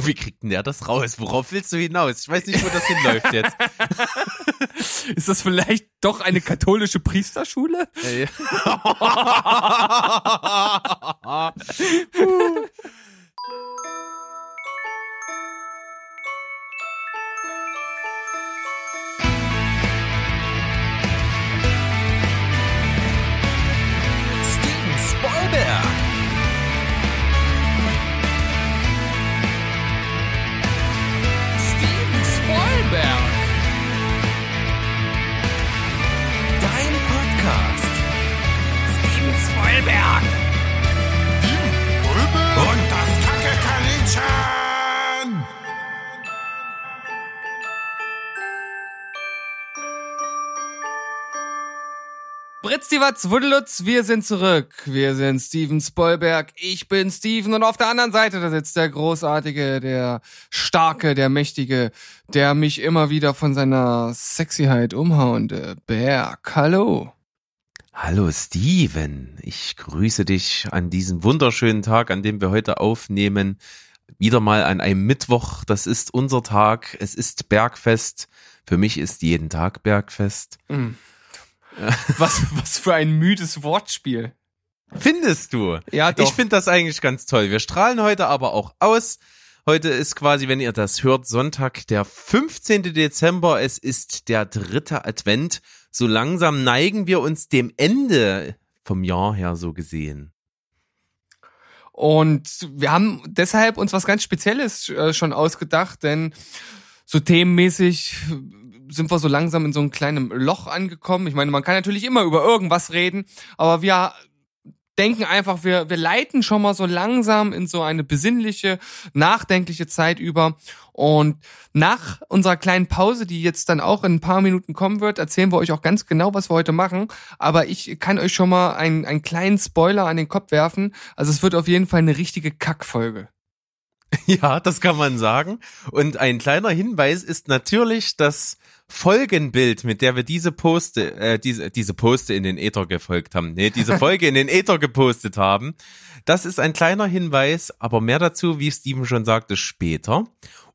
Wie kriegt denn der das raus? Worauf willst du hinaus? Ich weiß nicht, wo das hinläuft jetzt. Ist das vielleicht doch eine katholische Priesterschule? Ey. Steven Britzdiwatz, Wuddelutz, wir sind zurück. Wir sind Steven Spoilberg. Ich bin Steven und auf der anderen Seite da sitzt der großartige, der starke, der mächtige, der mich immer wieder von seiner Sexyheit umhauende Berg. Hallo. Hallo Steven, ich grüße dich an diesem wunderschönen Tag, an dem wir heute aufnehmen. Wieder mal an einem Mittwoch, das ist unser Tag, es ist Bergfest. Für mich ist jeden Tag Bergfest. Was, was für ein müdes Wortspiel. Findest du? Ja, doch. Ich finde das eigentlich ganz toll. Wir strahlen heute aber auch aus. Heute ist quasi, wenn ihr das hört, Sonntag, der 15. Dezember. Es ist der dritte Advent. So langsam neigen wir uns dem Ende vom Jahr her so gesehen. Und wir haben deshalb uns was ganz Spezielles äh, schon ausgedacht, denn so themenmäßig sind wir so langsam in so einem kleinen Loch angekommen. Ich meine, man kann natürlich immer über irgendwas reden, aber wir denken einfach, wir, wir leiten schon mal so langsam in so eine besinnliche, nachdenkliche Zeit über. Und nach unserer kleinen Pause, die jetzt dann auch in ein paar Minuten kommen wird, erzählen wir euch auch ganz genau, was wir heute machen. Aber ich kann euch schon mal einen, einen kleinen Spoiler an den Kopf werfen. Also es wird auf jeden Fall eine richtige Kackfolge. Ja, das kann man sagen. Und ein kleiner Hinweis ist natürlich das Folgenbild, mit der wir diese Poste, äh, diese, diese Poste in den Äther gefolgt haben. Nee, diese Folge in den Äther gepostet haben. Das ist ein kleiner Hinweis, aber mehr dazu, wie Steven schon sagte, später.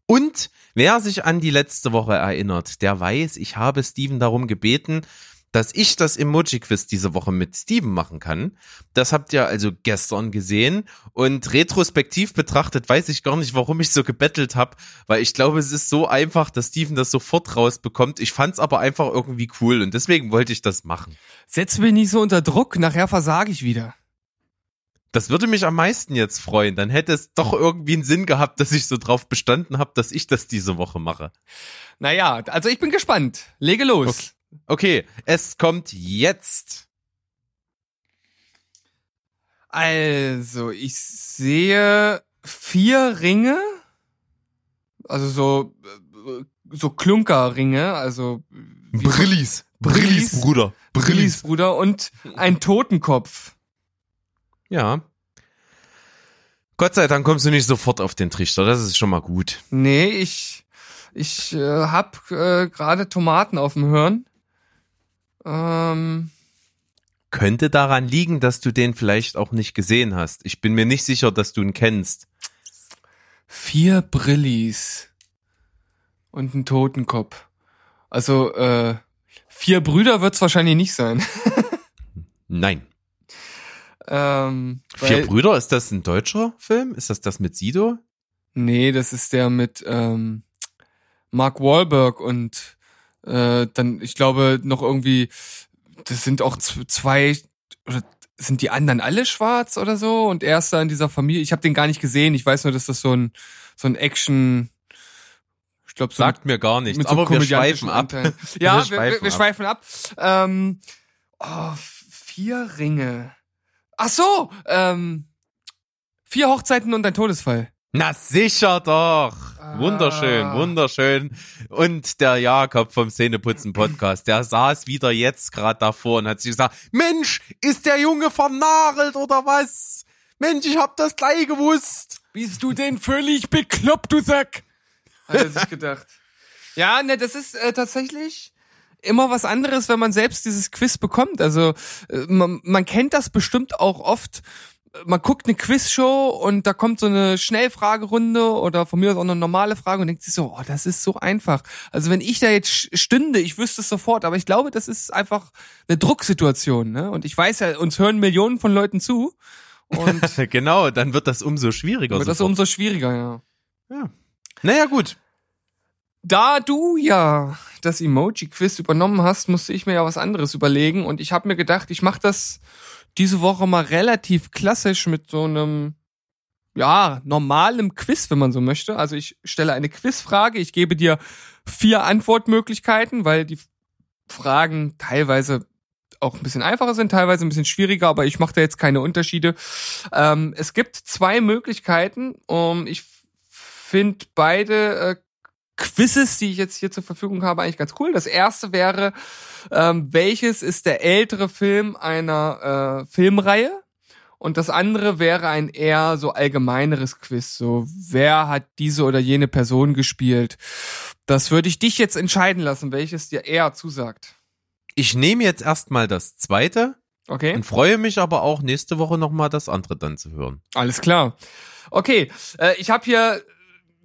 Und wer sich an die letzte Woche erinnert, der weiß, ich habe Steven darum gebeten, dass ich das Emoji-Quiz diese Woche mit Steven machen kann. Das habt ihr also gestern gesehen. Und retrospektiv betrachtet weiß ich gar nicht, warum ich so gebettelt habe, weil ich glaube, es ist so einfach, dass Steven das sofort rausbekommt. Ich fand's aber einfach irgendwie cool und deswegen wollte ich das machen. Setz mich nicht so unter Druck, nachher versage ich wieder. Das würde mich am meisten jetzt freuen. Dann hätte es doch irgendwie einen Sinn gehabt, dass ich so drauf bestanden habe, dass ich das diese Woche mache. Naja, also ich bin gespannt. Lege los. Okay. Okay, es kommt jetzt. Also, ich sehe vier Ringe. Also so, äh, so Klunkerringe, also Brillis. Brillis, Bruder. Brillis, Bruder, und ein Totenkopf. Ja. Gott sei Dank kommst du nicht sofort auf den Trichter. Das ist schon mal gut. Nee, ich, ich äh, hab äh, gerade Tomaten auf dem Hirn. Ähm, Könnte daran liegen, dass du den vielleicht auch nicht gesehen hast. Ich bin mir nicht sicher, dass du ihn kennst. vier Brillis und ein Totenkopf. Also, äh, vier Brüder wird's wahrscheinlich nicht sein. Nein. ähm, Vier Brüder, ist das ein deutscher Film? Ist das das mit Sido? Nee, das ist der mit ähm, Mark Wahlberg und äh, dann, ich glaube, noch irgendwie, das sind auch zwei, oder sind die anderen alle schwarz oder so? Und er ist da in dieser Familie. Ich habe den gar nicht gesehen. Ich weiß nur, dass das so ein so ein Action. Ich glaube, so Sagt mir gar nichts. mit so aber wir schweifen ab. Ja, wir, Wir wir, schweifen wir ab. schweifen ab. Ähm, oh, vier Ringe. Ach so, ähm, vier Hochzeiten und ein Todesfall. Na sicher doch. Ah. Wunderschön, wunderschön. Und der Jakob vom Szeneputzen Podcast, der saß wieder jetzt gerade davor und hat sich gesagt, Mensch, ist der Junge vernagelt oder was? Mensch, ich hab das gleich gewusst. Bist du denn völlig bekloppt, du Sack? Hat er sich gedacht. Ja, ne, das ist äh, tatsächlich immer was anderes, wenn man selbst dieses Quiz bekommt. Also äh, man, man kennt das bestimmt auch oft man guckt eine Quizshow und da kommt so eine Schnellfragerunde oder von mir aus auch eine normale Frage und denkt sich so, oh, das ist so einfach. Also wenn ich da jetzt stünde, ich wüsste es sofort, aber ich glaube, das ist einfach eine Drucksituation, ne? Und ich weiß ja, uns hören Millionen von Leuten zu und genau, dann wird das umso schwieriger. wird das sofort. umso schwieriger, ja. ja. Naja, gut. Da du ja das Emoji-Quiz übernommen hast, musste ich mir ja was anderes überlegen und ich habe mir gedacht, ich mache das diese Woche mal relativ klassisch mit so einem ja, normalem Quiz, wenn man so möchte. Also ich stelle eine Quizfrage, ich gebe dir vier Antwortmöglichkeiten, weil die Fragen teilweise auch ein bisschen einfacher sind, teilweise ein bisschen schwieriger, aber ich mache da jetzt keine Unterschiede. Ähm, es gibt zwei Möglichkeiten. Um, ich finde beide äh, Quizzes, die ich jetzt hier zur Verfügung habe, eigentlich ganz cool. Das erste wäre, ähm, welches ist der ältere Film einer äh, Filmreihe? Und das andere wäre ein eher so allgemeineres Quiz. So, wer hat diese oder jene Person gespielt? Das würde ich dich jetzt entscheiden lassen, welches dir eher zusagt. Ich nehme jetzt erstmal das zweite Okay? und freue mich aber auch nächste Woche nochmal das andere dann zu hören. Alles klar. Okay, äh, ich habe hier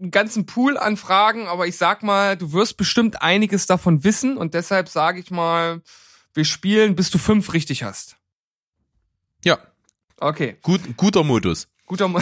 einen ganzen Pool an Fragen, aber ich sag mal, du wirst bestimmt einiges davon wissen und deshalb sage ich mal, wir spielen, bis du fünf richtig hast. Ja, Okay, gut, guter Modus. guter. Mo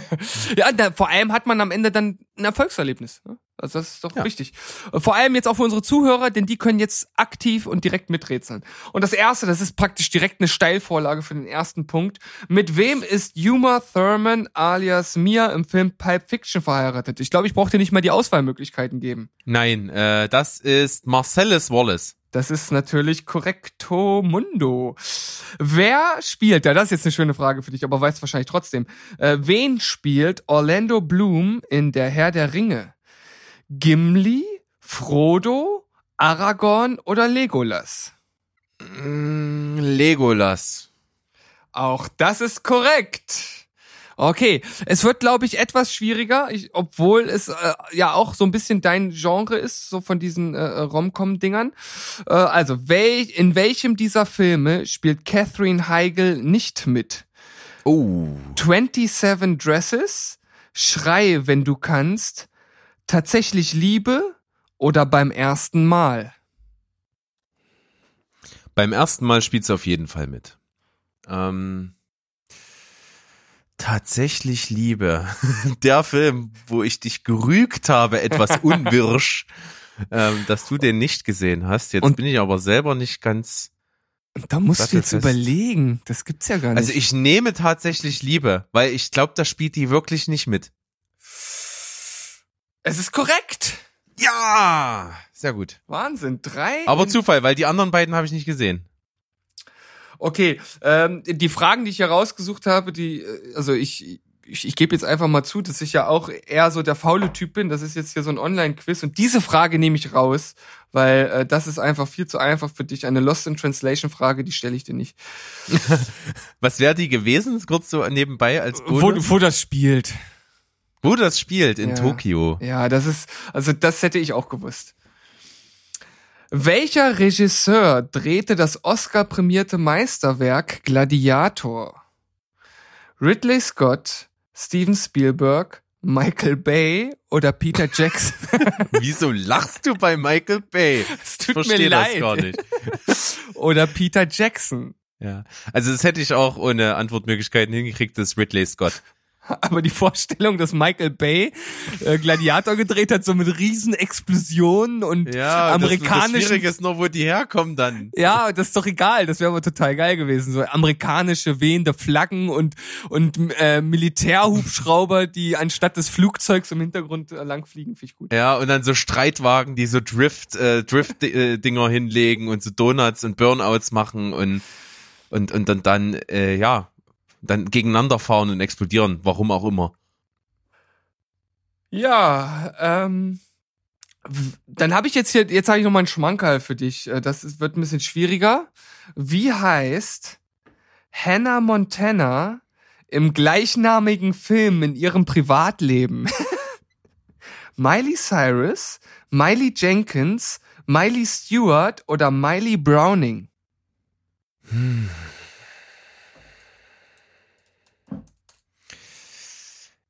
ja, da, vor allem hat man am Ende dann ein Erfolgserlebnis. Ne? Also das ist doch Ja. wichtig. Vor allem jetzt auch für unsere Zuhörer, denn die können jetzt aktiv und direkt miträtseln. Und das erste, das ist praktisch direkt eine Steilvorlage für den ersten Punkt. Mit wem ist Uma Thurman alias Mia im Film Pulp Fiction verheiratet? Ich glaube, ich brauche dir nicht mal die Auswahlmöglichkeiten geben. Nein, äh, das ist Marcellus Wallace. Das ist natürlich korrekto mundo. Wer spielt, ja, das ist jetzt eine schöne Frage für dich, aber weißt wahrscheinlich trotzdem. Äh, wen spielt Orlando Bloom in Der Herr der Ringe? Gimli, Frodo, Aragorn oder Legolas? Mm, Legolas. Auch das ist korrekt. Okay, es wird, glaube ich, etwas schwieriger, ich, obwohl es äh, ja auch so ein bisschen dein Genre ist, so von diesen äh, Rom-Com-Dingern. Äh, also, wel in welchem dieser Filme spielt Catherine Heigl nicht mit? Oh. 27 Dresses, Schrei, wenn du kannst, Tatsächlich Liebe oder beim ersten Mal? Beim ersten Mal spielt sie auf jeden Fall mit. Ähm, tatsächlich Liebe. Der Film, wo ich dich gerügt habe, etwas unwirsch, ähm, dass du den nicht gesehen hast. Jetzt Und- bin ich aber selber nicht ganz. Da musst du jetzt überlegen. Das gibt's ja gar nicht. Also ich nehme tatsächlich Liebe, weil ich glaube, da spielt die wirklich nicht mit. Es ist korrekt. Ja, sehr gut. Wahnsinn. Drei. Aber Zufall, weil die anderen beiden habe ich nicht gesehen. Okay, ähm, die Fragen, die ich hier rausgesucht habe, die, äh, also ich, ich, ich gebe jetzt einfach mal zu, dass ich ja auch eher so der faule Typ bin. Das ist jetzt hier so ein Online-Quiz und diese Frage nehme ich raus, weil äh, das ist einfach viel zu einfach für dich. Eine Lost in Translation-Frage, die stelle ich dir nicht. Was wäre die gewesen? Kurz so nebenbei als Wo, Bonus? wo das spielt. Wo das spielt, in Ja. Tokio. Ja, das ist, also das hätte ich auch gewusst. Welcher Regisseur drehte das Oscar-prämierte Meisterwerk Gladiator? Ridley Scott, Steven Spielberg, Michael Bay oder Peter Jackson? Wieso lachst du bei Michael Bay? Es Ich tut mir verstehe das leid. gar nicht. Oder Peter Jackson? Ja. Also das hätte ich auch ohne Antwortmöglichkeiten hingekriegt, das ist Ridley Scott. Aber die Vorstellung, dass Michael Bay äh, Gladiator gedreht hat, so mit riesen Explosionen und Ja, das, das amerikanischen Schwierige ist nur, wo die herkommen dann. Ja, das ist doch egal. Das wäre aber total geil gewesen. So amerikanische wehende Flaggen und und äh, Militärhubschrauber, die anstatt des Flugzeugs im Hintergrund äh, langfliegen, finde ich gut. Ja, und dann so Streitwagen, die so Drift, äh, Drift-Dinger hinlegen und so Donuts und Burnouts machen und und und dann dann äh, ja dann gegeneinander fahren und explodieren, warum auch immer. Ja, ähm, dann habe ich jetzt hier, jetzt habe ich noch mal einen Schmankerl für dich. Äh, Das ist, wird ein bisschen schwieriger. Wie heißt Hannah Montana im gleichnamigen Film in ihrem Privatleben? Miley Cyrus, Miley Jenkins, Miley Stewart oder Miley Browning?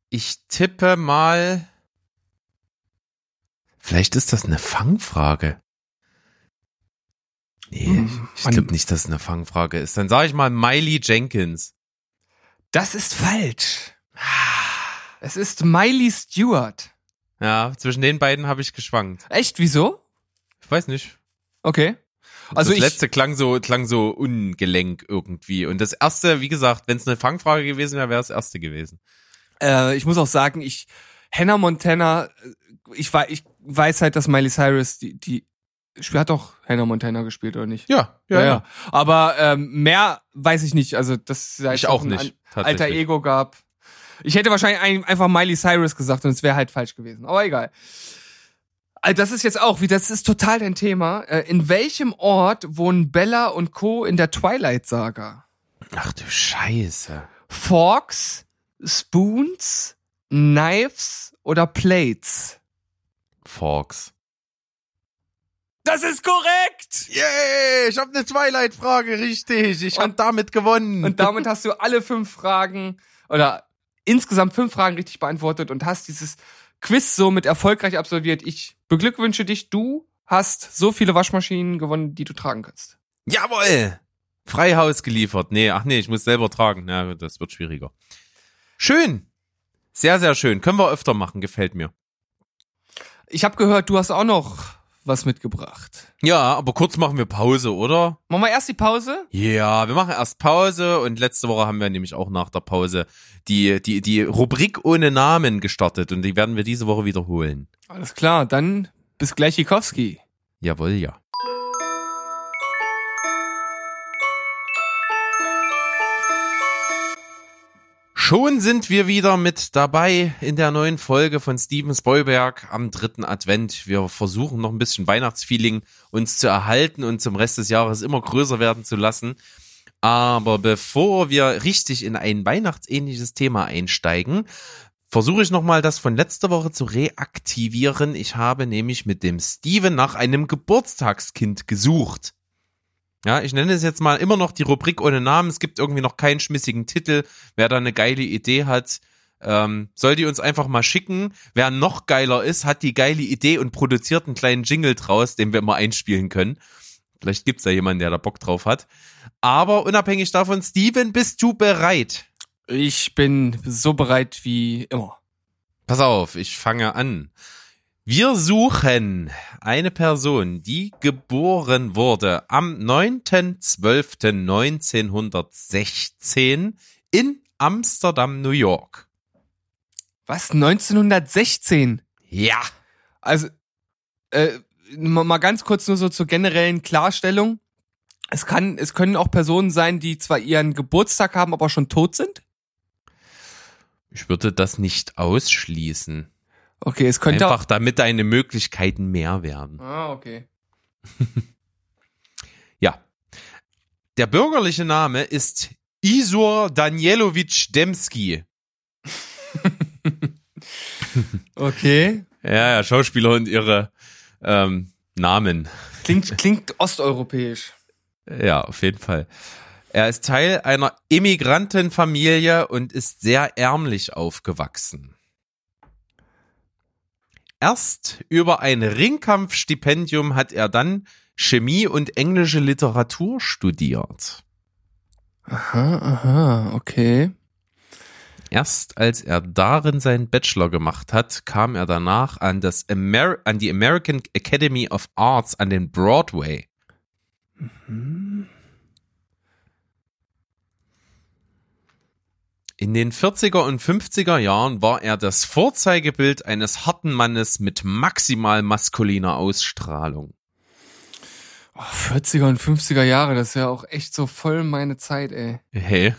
Ich tippe mal. Vielleicht ist das eine Fangfrage. Nee, Hm, ich glaube nicht, dass es eine Fangfrage ist. Dann sage ich mal Miley Jenkins. Das ist falsch. Es ist Miley Stewart. Ja, zwischen den beiden habe ich geschwankt. Echt? Wieso? Ich weiß nicht. Okay. Also das ich, letzte klang so, klang so ungelenk irgendwie. Und das erste, wie gesagt, wenn es eine Fangfrage gewesen wäre, wäre es das erste gewesen. Äh, ich muss auch sagen, ich Hannah Montana, äh, ich, wei- ich weiß halt, dass Miley Cyrus die die Spiel hat doch Hannah Montana gespielt oder nicht? Ja, Ja, ja. Aber ähm, mehr weiß ich nicht. Also das sei Ich auch nicht. An- alter. Ego gab. Ich hätte wahrscheinlich ein, einfach Miley Cyrus gesagt und es wäre halt falsch gewesen. Aber egal. Also das ist jetzt auch, wie das ist total dein Thema. Äh, In welchem Ort wohnen Bella und Co. in der Twilight Saga? Ach du Scheiße. Forks, Spoons, Knives oder Plates? Forks. Das ist korrekt! Yay, ich habe eine Twilight-Frage, richtig. Ich habe damit gewonnen. Und damit hast du alle fünf Fragen oder insgesamt fünf Fragen richtig beantwortet und hast dieses Quiz somit erfolgreich absolviert. Ich beglückwünsche dich. Du hast so viele Waschmaschinen gewonnen, die du tragen kannst. Jawohl! Freihaus geliefert. Nee, ach nee, ich muss selber tragen. Na, das wird schwieriger. Schön. Sehr, sehr schön. Können wir öfter machen, gefällt mir. Ich habe gehört, du hast auch noch was mitgebracht. Ja, aber kurz machen wir Pause, oder? Machen wir erst die Pause? Ja, wir machen erst Pause und letzte Woche haben wir nämlich auch nach der Pause die, die, die Rubrik ohne Namen gestartet und die werden wir diese Woche wiederholen. Alles klar, dann bis gleich, Jikowski. Jawohl, ja. Schon sind wir wieder mit dabei in der neuen Folge von Steven Spoilberg am dritten Advent. Wir versuchen noch ein bisschen Weihnachtsfeeling uns zu erhalten und zum Rest des Jahres immer größer werden zu lassen. Aber bevor wir richtig in ein weihnachtsähnliches Thema einsteigen, versuche ich nochmal das von letzter Woche zu reaktivieren. Ich habe nämlich mit dem Steven nach einem Geburtstagskind gesucht. Ja, ich nenne es jetzt mal immer noch die Rubrik ohne Namen. Es gibt irgendwie noch keinen schmissigen Titel. Wer da eine geile Idee hat, ähm, soll die uns einfach mal schicken. Wer noch geiler ist, hat die geile Idee und produziert einen kleinen Jingle draus, den wir immer einspielen können. Vielleicht gibt's da jemanden, der da Bock drauf hat. Aber unabhängig davon, Steven, bist du bereit? Ich bin so bereit wie immer. Pass auf, ich fange an. Wir suchen eine Person, die geboren wurde am 9.12.1916 in Amsterdam, New York. Was? 1916? Ja. Also, äh, mal mal ganz kurz nur so zur generellen Klarstellung. Es kann, es können auch Personen sein, die zwar ihren Geburtstag haben, aber schon tot sind. Ich würde das nicht ausschließen. Okay, es könnte Einfach damit deine Möglichkeiten mehr werden. Ah, okay. Ja. Der bürgerliche Name ist Isur Danielowitsch Demski. Okay. Ja, ja, Schauspieler und ihre ähm, Namen. Klingt, klingt osteuropäisch. Ja, auf jeden Fall. Er ist Teil einer Immigrantenfamilie und ist sehr ärmlich aufgewachsen. Erst über ein Ringkampfstipendium hat er dann Chemie und englische Literatur studiert. Aha, aha, okay. Erst als er darin seinen Bachelor gemacht hat, kam er danach an, das Amer an die American Academy of Arts an den Broadway. In den 40er und 50er Jahren war er das Vorzeigebild eines harten Mannes mit maximal maskuliner Ausstrahlung. Oh, 40er und 50er Jahre, das ist ja auch echt so voll meine Zeit, ey. Hey.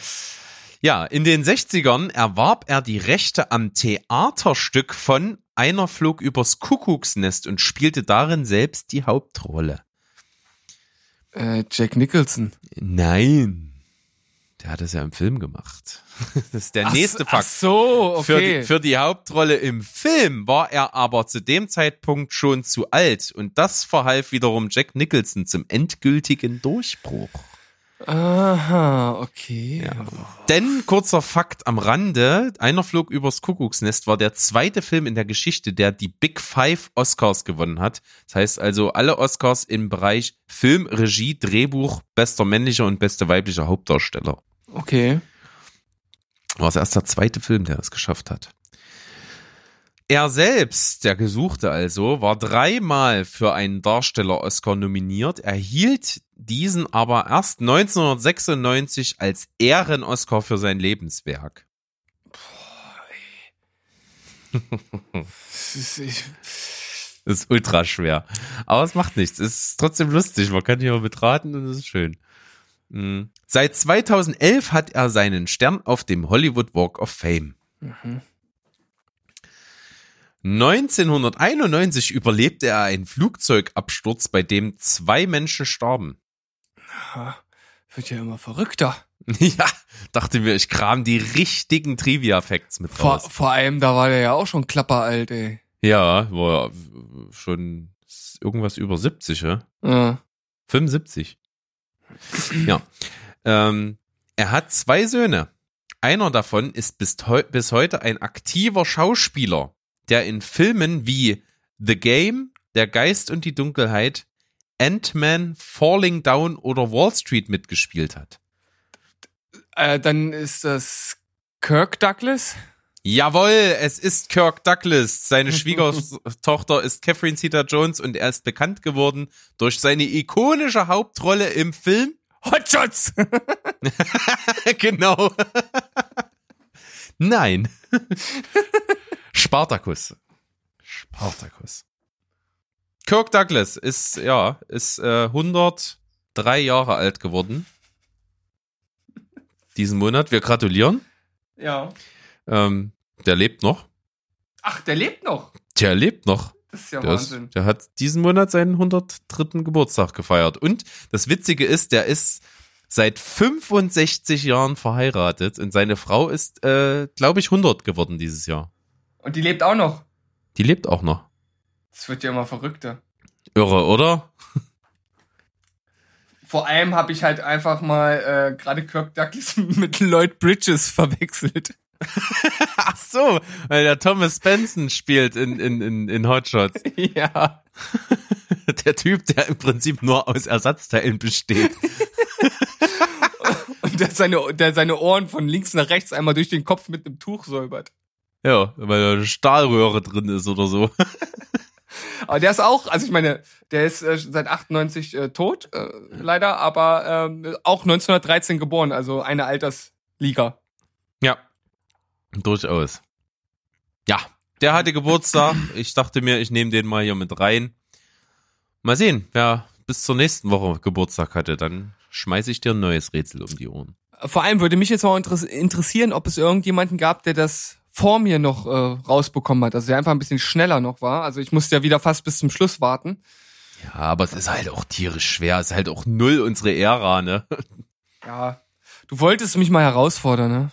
ja, in den 60ern erwarb er die Rechte am Theaterstück von Einer flog übers Kuckucksnest und spielte darin selbst die Hauptrolle. Äh, Jack Nicholson. Nein. Der hat es ja im Film gemacht. Das ist der nächste ach Fakt. so, Für, okay. die, für die Hauptrolle im Film war er aber zu dem Zeitpunkt schon zu alt und das verhalf wiederum Jack Nicholson zum endgültigen Durchbruch. Aha, okay. Denn, kurzer Fakt am Rande, einer flog übers Kuckucksnest war der zweite Film in der Geschichte, der die Big Five Oscars gewonnen hat. Das heißt also alle Oscars im Bereich Film, Regie, Drehbuch, bester männlicher und beste weiblicher Hauptdarsteller. Okay. War es erst der zweite Film, der es geschafft hat. Er selbst, der Gesuchte also, war dreimal für einen Darsteller-Oscar nominiert, erhielt diesen aber erst 1996 als Ehren-Oscar für sein Lebenswerk. Das ist, ich, Das ist ultra schwer. Aber es macht nichts. Es ist trotzdem lustig. Man kann hier mal betraten und es ist schön. Mhm. Seit 2011 hat er seinen Stern auf dem Hollywood Walk of Fame. 1991 überlebte er einen Flugzeugabsturz, bei dem zwei Menschen starben. wird ja immer verrückter. Ja, dachte mir, ich kram die richtigen Trivia-Facts mit Vor, raus. vor allem, da war der ja auch schon klapperalt, ey. Ja, war schon irgendwas über 70, ja? Ja. 75. Ja. Ähm, er hat zwei Söhne. Einer davon ist bis, bis heute ein aktiver Schauspieler, der in Filmen wie The Game, Der Geist und die Dunkelheit, Ant-Man, Falling Down oder Wall Street mitgespielt hat. Äh, dann ist das Kirk Douglas. Jawohl, es ist Kirk Douglas. Seine Schwiegertochter ist Catherine Zeta-Jones und er ist bekannt geworden durch seine ikonische Hauptrolle im Film Hotshots! genau. Nein. Spartacus. Spartacus. Kirk Douglas ist, ja, ist äh, 103 Jahre alt geworden. Diesen Monat. Wir gratulieren. ja. Ähm, der lebt noch. Ach, der lebt noch. Der lebt noch. Das ist ja Der, ist, Wahnsinn. der hat diesen Monat seinen 103. Geburtstag gefeiert. Und das Witzige ist, der ist seit 65 Jahren verheiratet und seine Frau ist, äh, glaube ich, 100 geworden dieses Jahr. Und die lebt auch noch. Die lebt auch noch. Das wird ja immer verrückter. Irre, oder? Vor allem habe ich halt einfach mal äh, gerade Kirk Douglas mit Lloyd Bridges verwechselt. Ach so, weil der Thomas Benson spielt in, in, in, in Hotshots. ja. Der Typ, der im Prinzip nur aus Ersatzteilen besteht. Und der seine, der seine Ohren von links nach rechts einmal durch den Kopf mit einem Tuch säubert. Ja, weil da eine Stahlröhre drin ist oder so. Aber der ist auch, also ich meine, der ist äh, seit 98 äh, tot, äh, leider, aber ähm, auch 1913 geboren, also eine Altersliga. Ja, durchaus. Ja, der hatte Geburtstag. Ich dachte mir, ich nehme den mal hier mit rein. Mal sehen, wer bis zur nächsten Woche Geburtstag hatte. Dann schmeiße ich dir ein neues Rätsel um die Ohren. Vor allem würde mich jetzt interess interessieren, ob es irgendjemanden gab, der das vor mir noch äh, rausbekommen hat, also der einfach ein bisschen schneller noch war. Also ich musste ja wieder fast bis zum Schluss warten. Ja, aber es ist halt auch tierisch schwer. Es ist halt auch null unsere Ära, ne? Ja, du wolltest mich mal herausfordern, ne?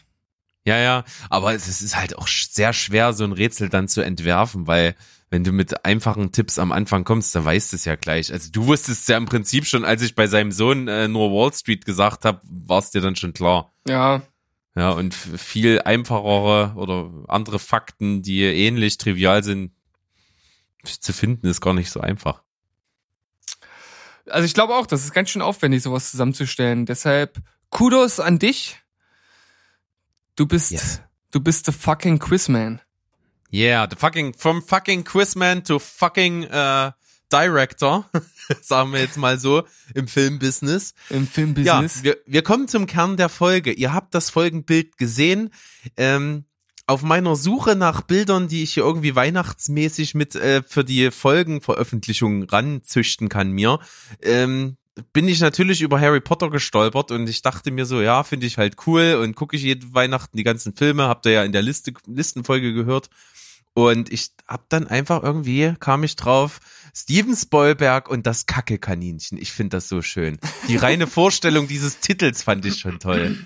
Ja, ja, aber es ist- halt auch sehr schwer, so ein Rätsel dann zu entwerfen, weil wenn du mit einfachen Tipps am Anfang kommst, dann weißt du es ja gleich. Also du wusstest ja im Prinzip schon, als ich bei seinem Sohn äh, nur Wall Street gesagt habe, war es dir dann schon klar. Ja, Ja, und viel einfachere oder andere Fakten, die ähnlich trivial sind, zu finden, ist gar nicht so einfach. also ich glaube auch, das ist ganz schön aufwendig, sowas zusammenzustellen. Deshalb Kudos an dich. Du bist, Yes. du bist the fucking Quizman. Yeah, the fucking, from fucking Quizman to fucking äh, Director, sagen wir jetzt mal so, im Filmbusiness. Im Ja, Filmbusiness. wir, wir kommen zum Kern der Folge. Ihr habt das Folgenbild gesehen. Ähm, auf meiner Suche nach Bildern, die ich hier irgendwie weihnachtsmäßig mit äh, für die Folgenveröffentlichung ranzüchten kann mir, ähm, bin ich natürlich über Harry Potter gestolpert und ich dachte mir so, ja, finde ich halt cool und gucke ich jede Weihnachten die ganzen Filme, habt ihr ja in der Liste, Listenfolge gehört. Und ich hab dann einfach irgendwie, kam ich drauf, Steven Spoilberg und das Kacke-Kaninchen. Ich finde das so schön. Die reine Vorstellung dieses Titels fand ich schon toll.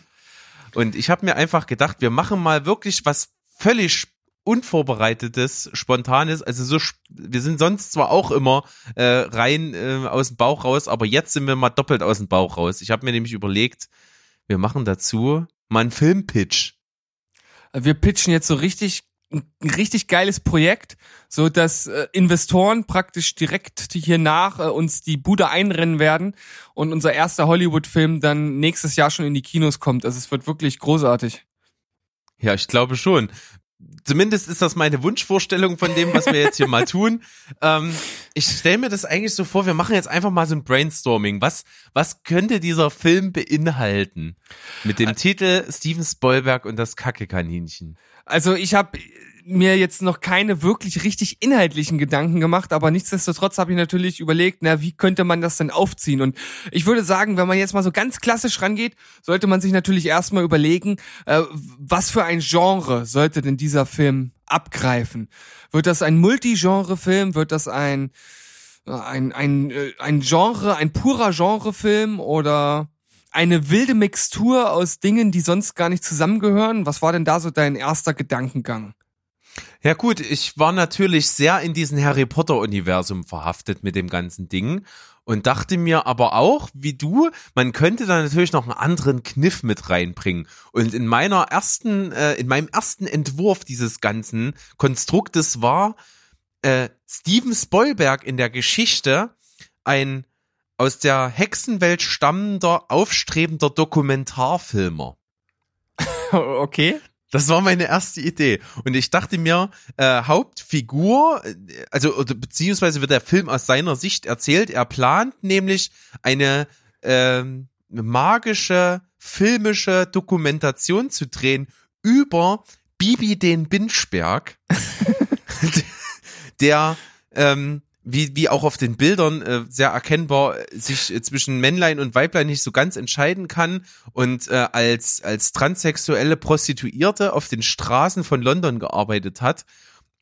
Und ich habe mir einfach gedacht, wir machen mal wirklich was völlig unvorbereitetes, spontanes. Also so, wir sind sonst zwar auch immer äh, rein äh, aus dem Bauch raus, aber jetzt sind wir mal doppelt aus dem Bauch raus. Ich habe mir nämlich überlegt, wir machen dazu mal einen Filmpitch. Wir pitchen jetzt so richtig ein richtig geiles Projekt, so dass äh, Investoren praktisch direkt hier nach äh, uns die Bude einrennen werden und unser erster Hollywood-Film dann nächstes Jahr schon in die Kinos kommt. Also es wird wirklich großartig. Ja, ich glaube schon. Zumindest ist das meine Wunschvorstellung von dem, was wir jetzt hier mal tun. Ähm, ich stelle mir das eigentlich so vor, wir machen jetzt einfach mal so ein Brainstorming. Was, was könnte dieser Film beinhalten? Mit dem Titel Steven Spielberg und das Kacke-Kaninchen. Also ich habe mir jetzt noch keine wirklich richtig inhaltlichen Gedanken gemacht, aber nichtsdestotrotz habe ich natürlich überlegt, na, wie könnte man das denn aufziehen? Und ich würde sagen, wenn man jetzt mal so ganz klassisch rangeht, sollte man sich natürlich erstmal überlegen, äh, was für ein Genre sollte denn dieser Film abgreifen? Wird das ein Multigenre-Film? Wird das ein ein ein äh, ein Genre, ein purer Genrefilm oder eine wilde Mixtur aus Dingen, die sonst gar nicht zusammengehören? Was war denn da so dein erster Gedankengang? Ja gut, ich war natürlich sehr in diesem Harry Potter Universum verhaftet mit dem ganzen Ding und dachte mir aber auch, wie du, man könnte da natürlich noch einen anderen Kniff mit reinbringen. Und in meiner ersten, äh, in meinem ersten Entwurf dieses ganzen Konstruktes war äh, Steven Spielberg in der Geschichte ein aus der Hexenwelt stammender, aufstrebender Dokumentarfilmer. Okay. Das war meine erste Idee. Und ich dachte mir, äh, Hauptfigur, äh, also oder, beziehungsweise wird der Film aus seiner Sicht erzählt. Er plant nämlich eine ähm, magische, filmische Dokumentation zu drehen über Bibi den Binschberg, der ähm, wie, wie auch auf den Bildern äh, sehr erkennbar äh, sich äh, zwischen Männlein und Weiblein nicht so ganz entscheiden kann und äh, als, als transsexuelle Prostituierte auf den Straßen von London gearbeitet hat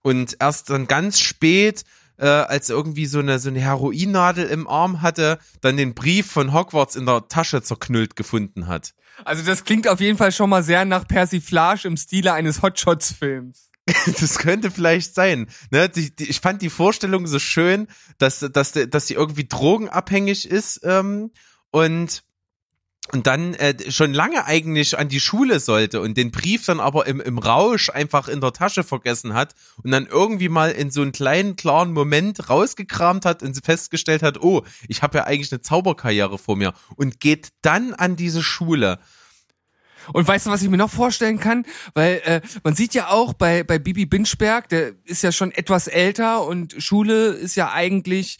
und erst dann ganz spät, äh, als irgendwie so eine, so eine Heroinnadel im Arm hatte, dann den Brief von Hogwarts in der Tasche zerknüllt gefunden hat. Also das klingt auf jeden Fall schon mal sehr nach Persiflage im Stile eines Hotshots-Films. Das könnte vielleicht sein. Ne? Die, die, ich fand die Vorstellung so schön, dass, dass, dass sie irgendwie drogenabhängig ist ähm, und und dann äh, schon lange eigentlich an die Schule sollte und den Brief dann aber im, im Rausch einfach in der Tasche vergessen hat und dann irgendwie mal in so einen kleinen, klaren Moment rausgekramt hat und festgestellt hat, oh, ich habe ja eigentlich eine Zauberkarriere vor mir und geht dann an diese Schule. Und weißt du, was ich mir noch vorstellen kann? Weil äh, man sieht ja auch bei, bei Bibi Binschberg, der ist ja schon etwas älter und Schule ist ja eigentlich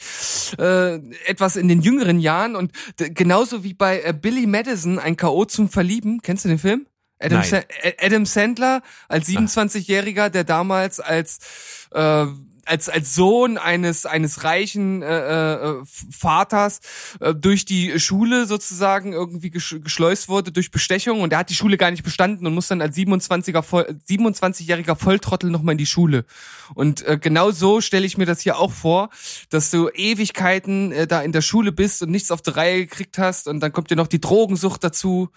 äh, etwas in den jüngeren Jahren. Und genauso wie bei äh, Billy Madison, ein K.O. zum Verlieben. Kennst du den Film? Adam. Sa Adam Sandler als 27-Jähriger, der damals als äh, als als Sohn eines eines reichen äh, äh, Vaters äh, durch die Schule sozusagen irgendwie gesch geschleust wurde durch Bestechung und er hat die Schule gar nicht bestanden und muss dann als 27er Voll 27-jähriger Volltrottel noch mal in die Schule. Und äh, genau so stelle ich mir das hier auch vor, dass du Ewigkeiten äh, da in der Schule bist und nichts auf die Reihe gekriegt hast und dann kommt dir noch die Drogensucht dazu.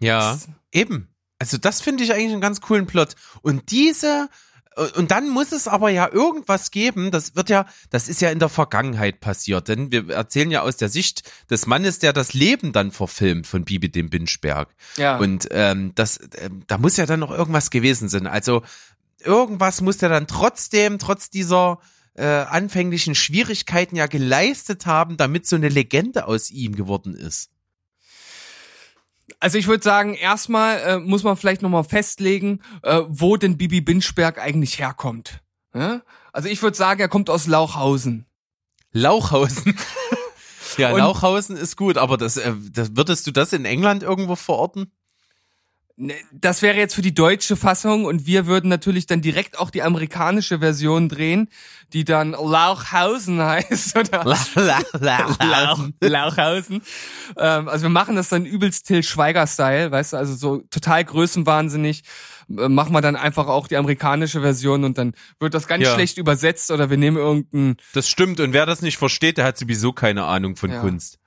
Ja, eben. Also das finde ich eigentlich einen ganz coolen Plot. Und diese und dann muss es aber ja irgendwas geben, das wird ja, das ist ja in der Vergangenheit passiert, denn wir erzählen ja aus der Sicht des Mannes, der das Leben dann verfilmt von Bibi dem Binschberg. Ja. Und ähm, das, ähm, da muss ja dann noch irgendwas gewesen sein. Also irgendwas muss er dann trotzdem, trotz dieser äh, anfänglichen Schwierigkeiten ja geleistet haben, damit so eine Legende aus ihm geworden ist. Also ich würde sagen, erstmal äh, muss man vielleicht nochmal festlegen, äh, wo denn Bibi Binschberg eigentlich herkommt. Ja? Also ich würde sagen, er kommt aus Lauchhausen. Lauchhausen. ja, Und- Lauchhausen ist gut, aber das, äh, das würdest du das in England irgendwo verorten? Ne, Das wäre jetzt für die deutsche Fassung und wir würden natürlich dann direkt auch die amerikanische Version drehen, die dann Lauchhausen heißt oder Lauch, Lauchhausen. Ähm, also wir machen das dann übelst Till Schweiger-Style, weißt du, also so total größenwahnsinnig. Äh, machen wir dann einfach auch die amerikanische Version und dann wird das ganz Ja. schlecht übersetzt oder wir nehmen irgendeinen Das stimmt und wer das nicht versteht, der hat sowieso keine Ahnung von Ja. Kunst.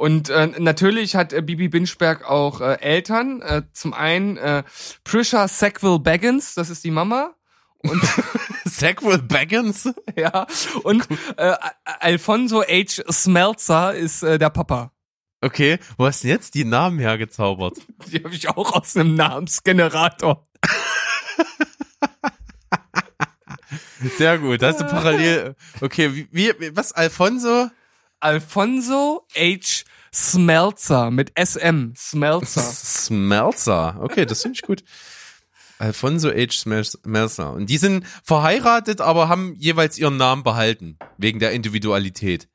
Und äh, natürlich hat äh, Bibi Binchberg auch äh, Eltern. Äh, zum einen äh, Prisha Sackville Baggins, das ist die Mama. Und Sackville Baggins? ja, und äh, Alfonso H. Smeltzer ist äh, der Papa. Okay, wo hast du jetzt die Namen hergezaubert? Die habe ich auch aus einem Namensgenerator. Sehr gut, hast du parallel. Okay, wie, wie was Alfonso? Alfonso H. Smeltzer mit SM. Smeltzer. Smelzer. Okay, das finde ich gut. Alfonso H. Smelzer. Und die sind verheiratet, aber haben jeweils ihren Namen behalten. Wegen der Individualität.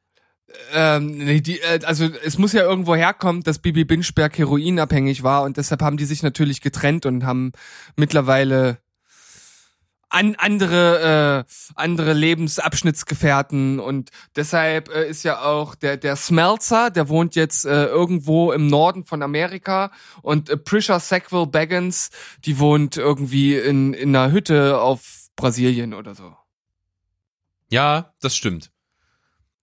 ähm, nee, die, äh, also es muss ja irgendwo herkommen, dass Bibi Binchberg heroinabhängig war und deshalb haben die sich natürlich getrennt und haben mittlerweile an, andere äh, andere Lebensabschnittsgefährten und deshalb äh, ist ja auch der der Smeltzer, der wohnt jetzt äh, irgendwo im Norden von Amerika und äh, Prisha Sackville Baggins, die wohnt irgendwie in in einer Hütte auf Brasilien oder so. Ja, das stimmt.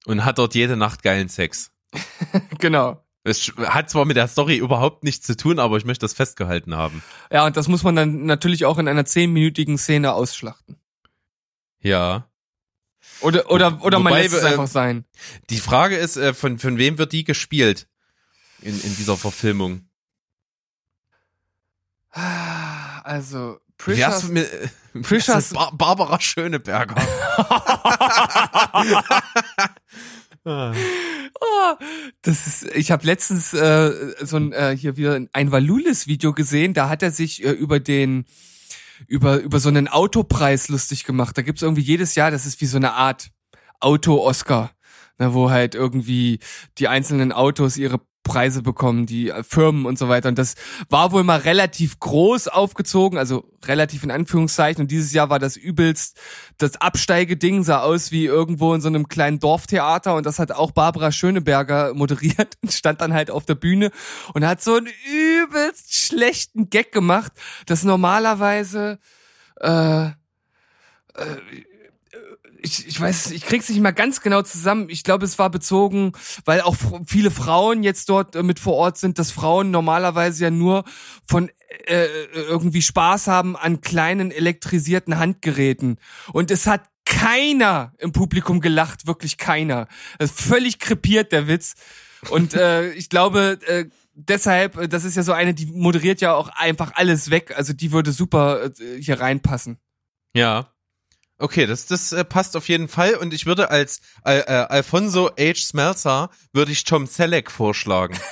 Und hat dort jede Nacht geilen Sex. genau. Es hat zwar mit der Story überhaupt nichts zu tun, aber ich möchte das festgehalten haben. Ja, und das muss man dann natürlich auch in einer zehnminütigen Szene ausschlachten. Ja. Oder oder oder man Wobei, lässt es äh, einfach sein. Die Frage ist, äh, von, von wem wird die gespielt? In, in dieser Verfilmung. Also ist mit, äh, ist Bar Barbara Schöneberger. Das ist, ich habe letztens äh, so ein äh, hier wieder ein Valulis Video gesehen, da hat er sich äh, über den über über so einen Autopreis lustig gemacht. Da gibt's irgendwie jedes Jahr, das ist wie so eine Art Auto Oscar, ne, wo halt irgendwie die einzelnen Autos ihre Preise bekommen, die äh, Firmen und so weiter. Und das war wohl mal relativ groß aufgezogen, also relativ in Anführungszeichen. Und dieses Jahr war das übelst. Das Absteigeding sah aus wie irgendwo in so einem kleinen Dorftheater. Und das hat auch Barbara Schöneberger moderiert und stand dann halt auf der Bühne und hat so einen übelst schlechten Gag gemacht, dass normalerweise äh, ich, ich weiß, ich krieg's nicht mal ganz genau zusammen. Ich glaube, es war bezogen, weil auch viele Frauen jetzt dort äh, mit vor Ort sind, dass Frauen normalerweise ja nur von äh, irgendwie Spaß haben an kleinen elektrisierten Handgeräten. Und es hat keiner im Publikum gelacht, wirklich keiner. Völlig krepiert, der Witz. Und äh, ich glaube, äh, deshalb, äh, das ist ja so eine, die moderiert ja auch einfach alles weg. Also die würde super äh, hier reinpassen. Ja. Okay, das, das äh, passt auf jeden Fall. Und ich würde als äh, äh, Alfonso H. Smeltzer, würde ich Tom Selleck vorschlagen.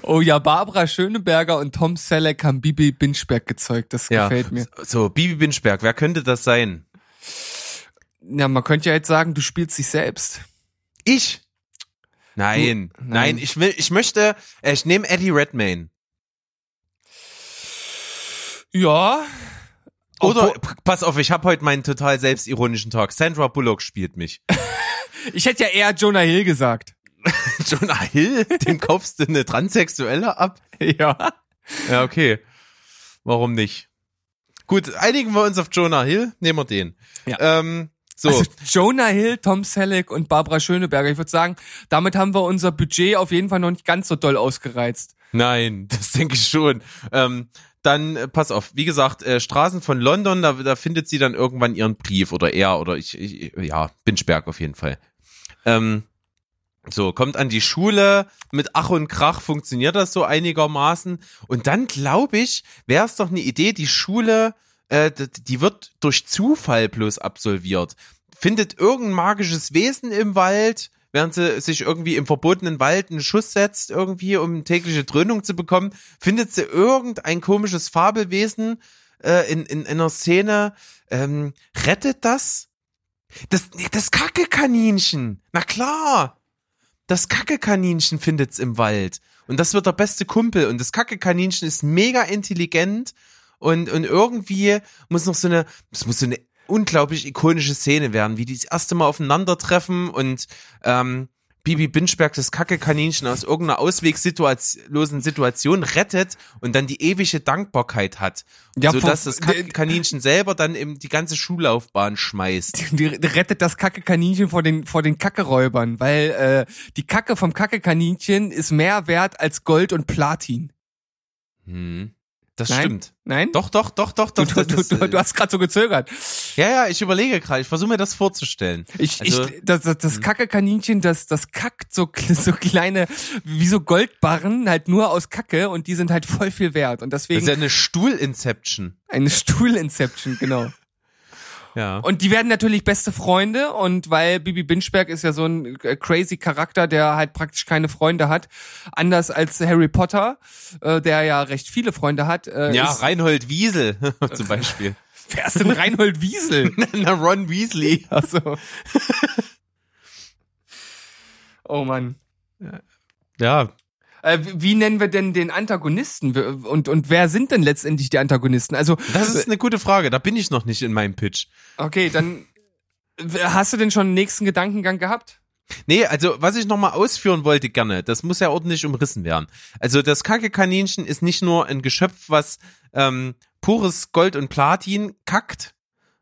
Oh ja, Barbara Schöneberger und Tom Selleck haben Bibi Binchberg gezeugt. Das Ja. gefällt mir. So, Bibi Binchberg, wer könnte das sein? Ja, man könnte ja jetzt sagen, du spielst dich selbst. Ich? Nein, Du- nein, nein. ich will, ich möchte, äh, ich nehme Eddie Redmayne. Ja. Oder, Obwohl- pass auf, ich habe heute meinen total selbstironischen Tag. Sandra Bullock spielt mich. ich hätte ja eher Jonah Hill gesagt. Jonah Hill, dem kaufst du eine Transsexuelle ab? Ja. Ja, okay. Warum nicht? Gut, einigen wir uns auf Jonah Hill, nehmen wir den. Ja. Ähm, so, Also Jonah Hill, Tom Selleck und Barbara Schöneberger. Ich würde sagen, damit haben wir unser Budget auf jeden Fall noch nicht ganz so doll ausgereizt. nein, das denke ich schon. Ähm, dann, äh, pass auf, wie gesagt, äh, Straßen von London, da, da findet sie dann irgendwann ihren Brief oder er oder ich, ich ja, Binchberg auf jeden Fall. Ähm, so, kommt an die Schule, mit Ach und Krach funktioniert das so einigermaßen. Und dann glaube ich, wäre es doch eine Idee, die Schule, äh, die wird durch Zufall bloß absolviert. Findet irgendein magisches Wesen im Wald, während sie sich irgendwie im verbotenen Wald einen Schuss setzt, irgendwie, um tägliche Dröhnung zu bekommen, findet sie irgendein komisches Fabelwesen äh, in, in, in einer Szene, ähm, rettet das? Das, das Kackekaninchen, na klar. Das Kackekaninchen findet's im Wald. Und das wird der beste Kumpel. Und das Kackekaninchen ist mega intelligent. Und, und irgendwie muss noch so eine, es muss so eine unglaublich ikonische Szene werden, wie die das erste Mal aufeinandertreffen und ähm, Bibi Binchberg das Kacke-Kaninchen aus irgendeiner auswegslosen Situation rettet und dann die ewige Dankbarkeit hat. Ja, sodass das Kacke-Kaninchen selber dann eben die ganze Schullaufbahn schmeißt. Die rettet das Kacke-Kaninchen vor den, vor den Kackeräubern, weil äh, die Kacke vom Kacke-Kaninchen ist mehr wert als Gold und Platin. Hm. Das Nein? stimmt. Nein? Doch, doch, doch, doch, Du, doch. du, das, du, ist, du, du hast gerade so gezögert. ja, ja, ich überlege gerade. Ich versuche mir das vorzustellen. Ich, Also- ich, das, das, das Kacke-Kaninchen, das, das kackt so, so kleine, wie so Goldbarren, halt nur aus Kacke und die sind halt voll viel wert. Und Das deswegen ist ja eine Stuhl-Inception. eine Stuhl-Inception, genau. Ja. Und die werden natürlich beste Freunde und weil Bibi Binchberg ist ja so ein äh, crazy Charakter, der halt praktisch keine Freunde hat, anders als Harry Potter, äh, der ja recht viele Freunde hat. Äh, ja, Reinhold Wiesel zum Beispiel. wer ist denn Reinhold Wiesel? Na, Ron Weasley. Also. oh Mann. Ja, Äh, wie, nennen wir denn den Antagonisten? Und, und wer sind denn letztendlich die Antagonisten? Also, das ist eine gute Frage. Da bin ich noch nicht in meinem Pitch. okay, dann hast du denn schon einen nächsten Gedankengang gehabt? Nee, also was ich nochmal ausführen wollte gerne, das muss ja ordentlich umrissen werden. Also das Kacke-Kaninchen ist nicht nur ein Geschöpf, was ähm, pures Gold und Platin kackt,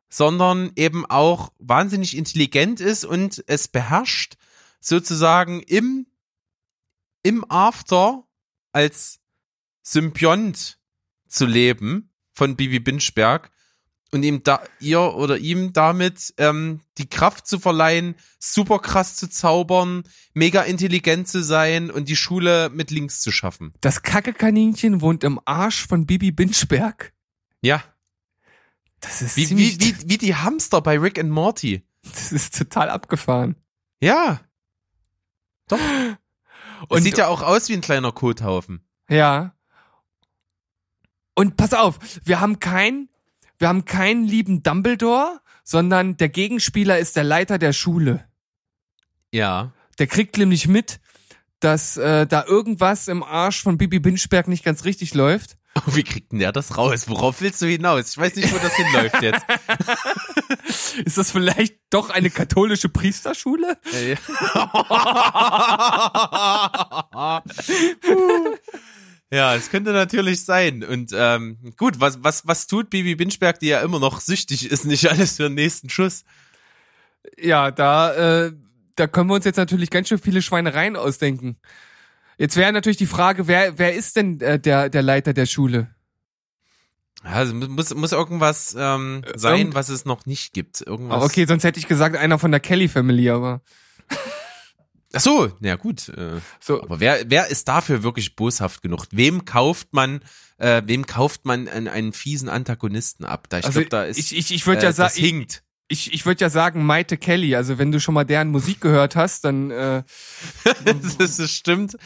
sondern eben auch wahnsinnig intelligent ist und es beherrscht, sozusagen im, im After als Symbiont zu leben von Bibi Binchberg und ihm da ihr oder ihm damit ähm, die Kraft zu verleihen, super krass zu zaubern, mega intelligent zu sein und die Schule mit links zu schaffen. Das Kacke-Kaninchen wohnt im Arsch von Bibi Binchberg. Ja, Das ist wie, wie, wie, wie die Hamster bei Rick and Morty. das ist total abgefahren. Ja. Doch. Und sieht ja auch aus wie ein kleiner Kothaufen. Ja. Und pass auf, wir haben kein, wir haben keinen lieben Dumbledore, sondern der Gegenspieler ist der Leiter der Schule. Ja. Der kriegt nämlich mit, dass äh, da irgendwas im Arsch von Bibi Binchberg nicht ganz richtig läuft. Wie kriegt denn der das raus? Worauf willst du hinaus? Ich weiß nicht, wo das hinläuft jetzt. Ist das vielleicht doch eine katholische Priesterschule? Ja, es könnte natürlich sein. Und ähm, gut, was, was, was tut Bibi Binchberg, die ja immer noch süchtig ist, nicht alles für den nächsten Schuss? Ja, da, äh, da können wir uns jetzt natürlich ganz schön viele Schweinereien ausdenken. Jetzt wäre natürlich die Frage, wer, wer ist denn äh, der, der Leiter der Schule? Also muss, muss irgendwas ähm, sein, irgend- was es noch nicht gibt. Irgendwas. Ah, okay, sonst hätte ich gesagt, einer von der Kelly Family, aber Ach so, ja gut. Äh, so. aber wer, wer ist dafür wirklich boshaft genug? Wem kauft man, äh, wem kauft man einen, einen fiesen Antagonisten ab? Da ich Also glaube, da ist ich, ich, ich würde äh, ja das sagen, hinkt. Ich, ich würde ja sagen, Maite Kelly. Also wenn du schon mal deren Musik gehört hast, dann äh, das, das stimmt.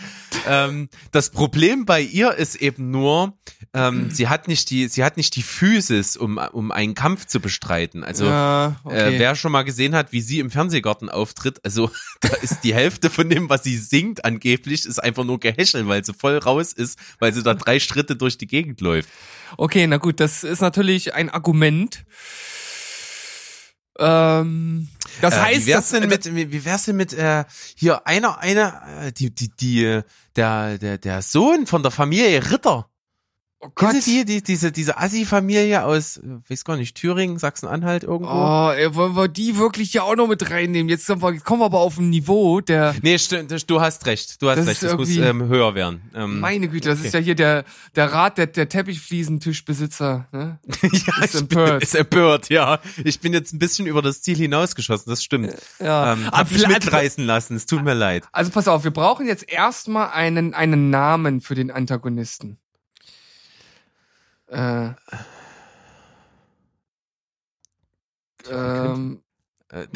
Ähm, das Problem bei ihr ist eben nur, ähm, sie hat nicht die, sie hat nicht die Physis, um, um einen Kampf zu bestreiten. Also ja, okay. äh, wer schon mal gesehen hat, wie sie im Fernsehgarten auftritt, also da ist die Hälfte von dem, was sie singt, angeblich, ist einfach nur Gehäschel, weil sie voll raus ist, weil sie da drei Schritte durch die Gegend läuft. okay, na gut, das ist natürlich ein Argument. Ähm, das äh, heißt, wie wär's denn mit, wie wie wär's denn mit äh, hier einer, einer, äh, die, die, die, äh, der, der, der Sohn von der Familie Ritter. Oh Gott. Gott, Die, die, diese, diese Assi-Familie aus, äh, weiß gar nicht, Thüringen, Sachsen-Anhalt irgendwo. oh, ey, wollen wir die wirklich ja auch noch mit reinnehmen? Jetzt kommen wir, kommen wir aber auf ein Niveau, der Nee, stimmt, du hast recht, du hast Das recht, das muss ähm, höher werden. Ähm, Meine Güte, das okay. ist ja hier der, der Rat der, der Teppichfliesentischbesitzer. Ne? ja, ist ich bin, empört. ist empört, ja. Ich bin jetzt ein bisschen über das Ziel hinausgeschossen, das stimmt. Ja. Ähm, hab mich vielleicht- mitreißen lassen, es tut mir leid. Also pass auf, wir brauchen jetzt erstmal einen, einen Namen für den Antagonisten. Äh, ähm, Äh,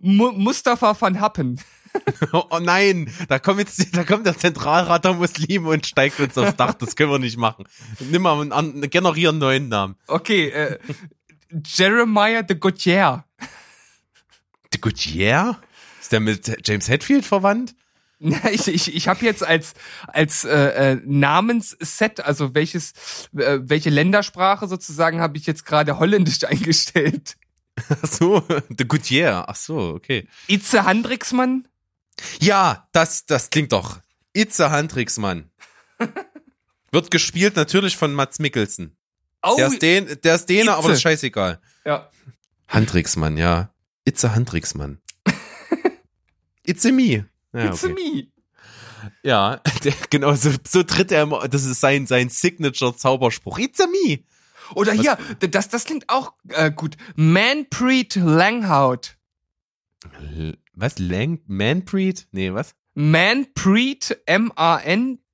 Mustafa van Happen. oh, oh nein, da kommt jetzt, da kommt der Zentralrat der Muslime und steigt uns aufs Dach, das können wir nicht machen. Nimm mal einen, einen neuen Namen. Okay, äh, Jeremiah de Gautier. De Gouttiere? Ist der mit James Hetfield verwandt? Ich ich, ich habe jetzt als als äh, äh, Namensset, also welches äh, welche Ländersprache sozusagen habe ich jetzt gerade Holländisch eingestellt. Ach so, de Gouttiere, ach so, okay. Itze Handricksmann. Ja, das, das klingt doch. Itze Handrixmann. Wird gespielt natürlich von Mats Mikkelsen. Oh, Der ist, den, der ist Däne, aber Itze. das ist scheißegal. ja. Handrixmann, ja. Itze Handrixmann. It's a me. Ja, It's okay. me. ja der, genau, so, so tritt er immer, das ist sein, sein Signature-Zauberspruch. It's a me. Oder hier, das, das klingt auch äh, gut. Manpreet Langhaut. Was? Lang, Manpreet? Nee, was? Manpreet, M-A-N-P-R-E-E-T.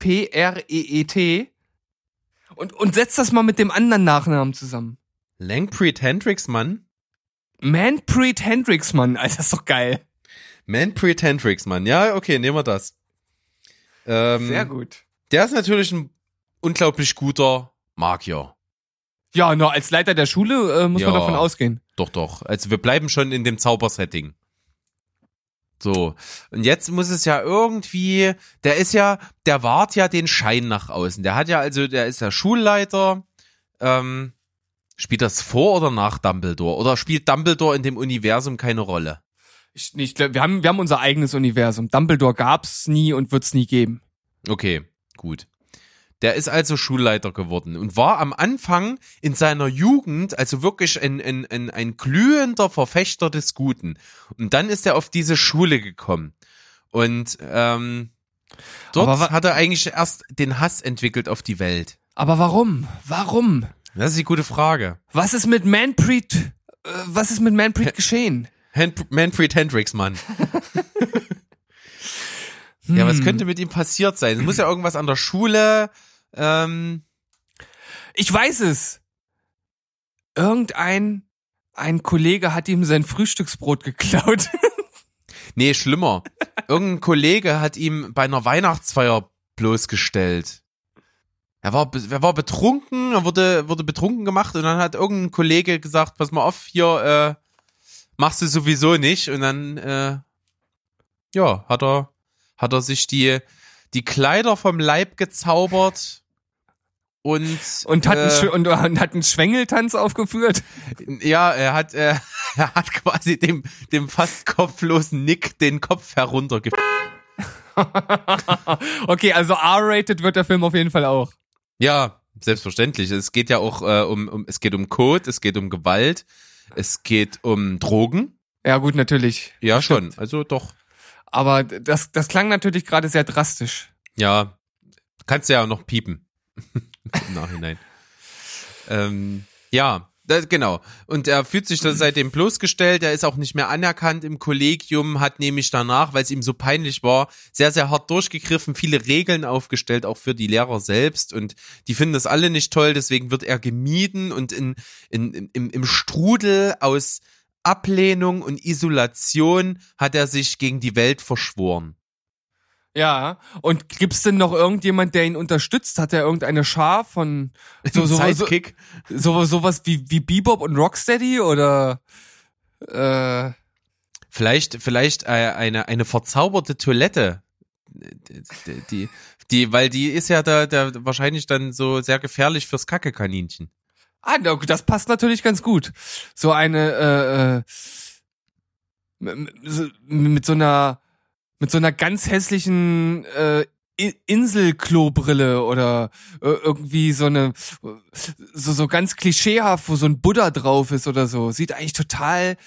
Und, und setzt das mal mit dem anderen Nachnamen zusammen. Langpreet Hendrixmann? Manpreet Hendrixmann, Alter, das ist doch geil. Manpreet Hendrixmann. Ja, okay, nehmen wir das. Ähm, Sehr gut. Der ist natürlich ein unglaublich guter Magier. Ja, nur als Leiter der Schule äh, muss man Ja. davon ausgehen. Doch, doch. Also wir bleiben schon in dem Zaubersetting. So. Und jetzt muss es ja irgendwie, der ist ja, der wahrt ja den Schein nach außen. Der hat ja also, der ist ja Schulleiter. Ähm, spielt das vor oder nach Dumbledore? Oder spielt Dumbledore in dem Universum keine Rolle? Ich, ich glaub, wir haben, wir haben unser eigenes Universum. Dumbledore gab's nie und wird's nie geben. Okay, gut. Der ist also Schulleiter geworden und war am Anfang in seiner Jugend also wirklich ein, ein, ein, ein glühender Verfechter des Guten. Und dann ist er auf diese Schule gekommen. Und ähm, dort Aber hat er eigentlich erst den Hass entwickelt auf die Welt. Aber warum? Warum? Das ist die gute Frage. Was ist mit Manpreet, äh, was ist mit Manpreet geschehen? Hand Manfred Hendricks, Mann. Ja, was Hm. könnte mit ihm passiert sein? Es muss ja irgendwas an der Schule. Ähm, Ich weiß es. Irgendein ein Kollege hat ihm sein Frühstücksbrot geklaut. Nee, schlimmer. Irgendein Kollege hat ihm bei einer Weihnachtsfeier bloßgestellt. Er war, er war betrunken, er wurde, wurde betrunken gemacht und dann hat irgendein Kollege gesagt, pass mal auf, hier, äh, machst du sowieso nicht. Und dann, äh, ja, hat er, hat er sich die, die Kleider vom Leib gezaubert und, und hat, einen, äh, und, und hat einen Schwengeltanz aufgeführt. ja, er hat, äh, er hat quasi dem, dem fast kopflosen Nick den Kopf herunterge okay, also R-rated wird der Film auf jeden Fall auch. Ja, selbstverständlich. Es geht ja auch äh, um, um, es geht um Code, es geht um Gewalt, es geht um Drogen. Ja, gut, natürlich. Ja, Stimmt. schon. Also doch. Aber das, das klang natürlich gerade sehr drastisch. Ja, kannst du ja auch noch piepen. Im Nachhinein. ähm, ja, das, genau. Und er fühlt sich dann seitdem bloßgestellt. Er ist auch nicht mehr anerkannt im Kollegium, hat nämlich danach, weil es ihm so peinlich war, sehr, sehr hart durchgegriffen, viele Regeln aufgestellt, auch für die Lehrer selbst. Und die finden das alle nicht toll, deswegen wird er gemieden und in, in, im, im Strudel aus Ablehnung und Isolation hat er sich gegen die Welt verschworen. Ja. Und gibt's denn noch irgendjemand, der ihn unterstützt? Hat er irgendeine Schar von so, so, so, so, sowas wie, wie Bebop und Rocksteady oder äh, Vielleicht, vielleicht äh, eine, eine verzauberte Toilette. Die, die, die, weil die ist ja da, da wahrscheinlich dann so sehr gefährlich fürs Kackekaninchen. Ah, das passt natürlich ganz gut. So eine äh, äh, mit so einer mit so einer ganz hässlichen äh, Inselklobrille oder äh, irgendwie so eine so so ganz klischeehaft, wo so ein Buddha drauf ist oder so. Sieht eigentlich total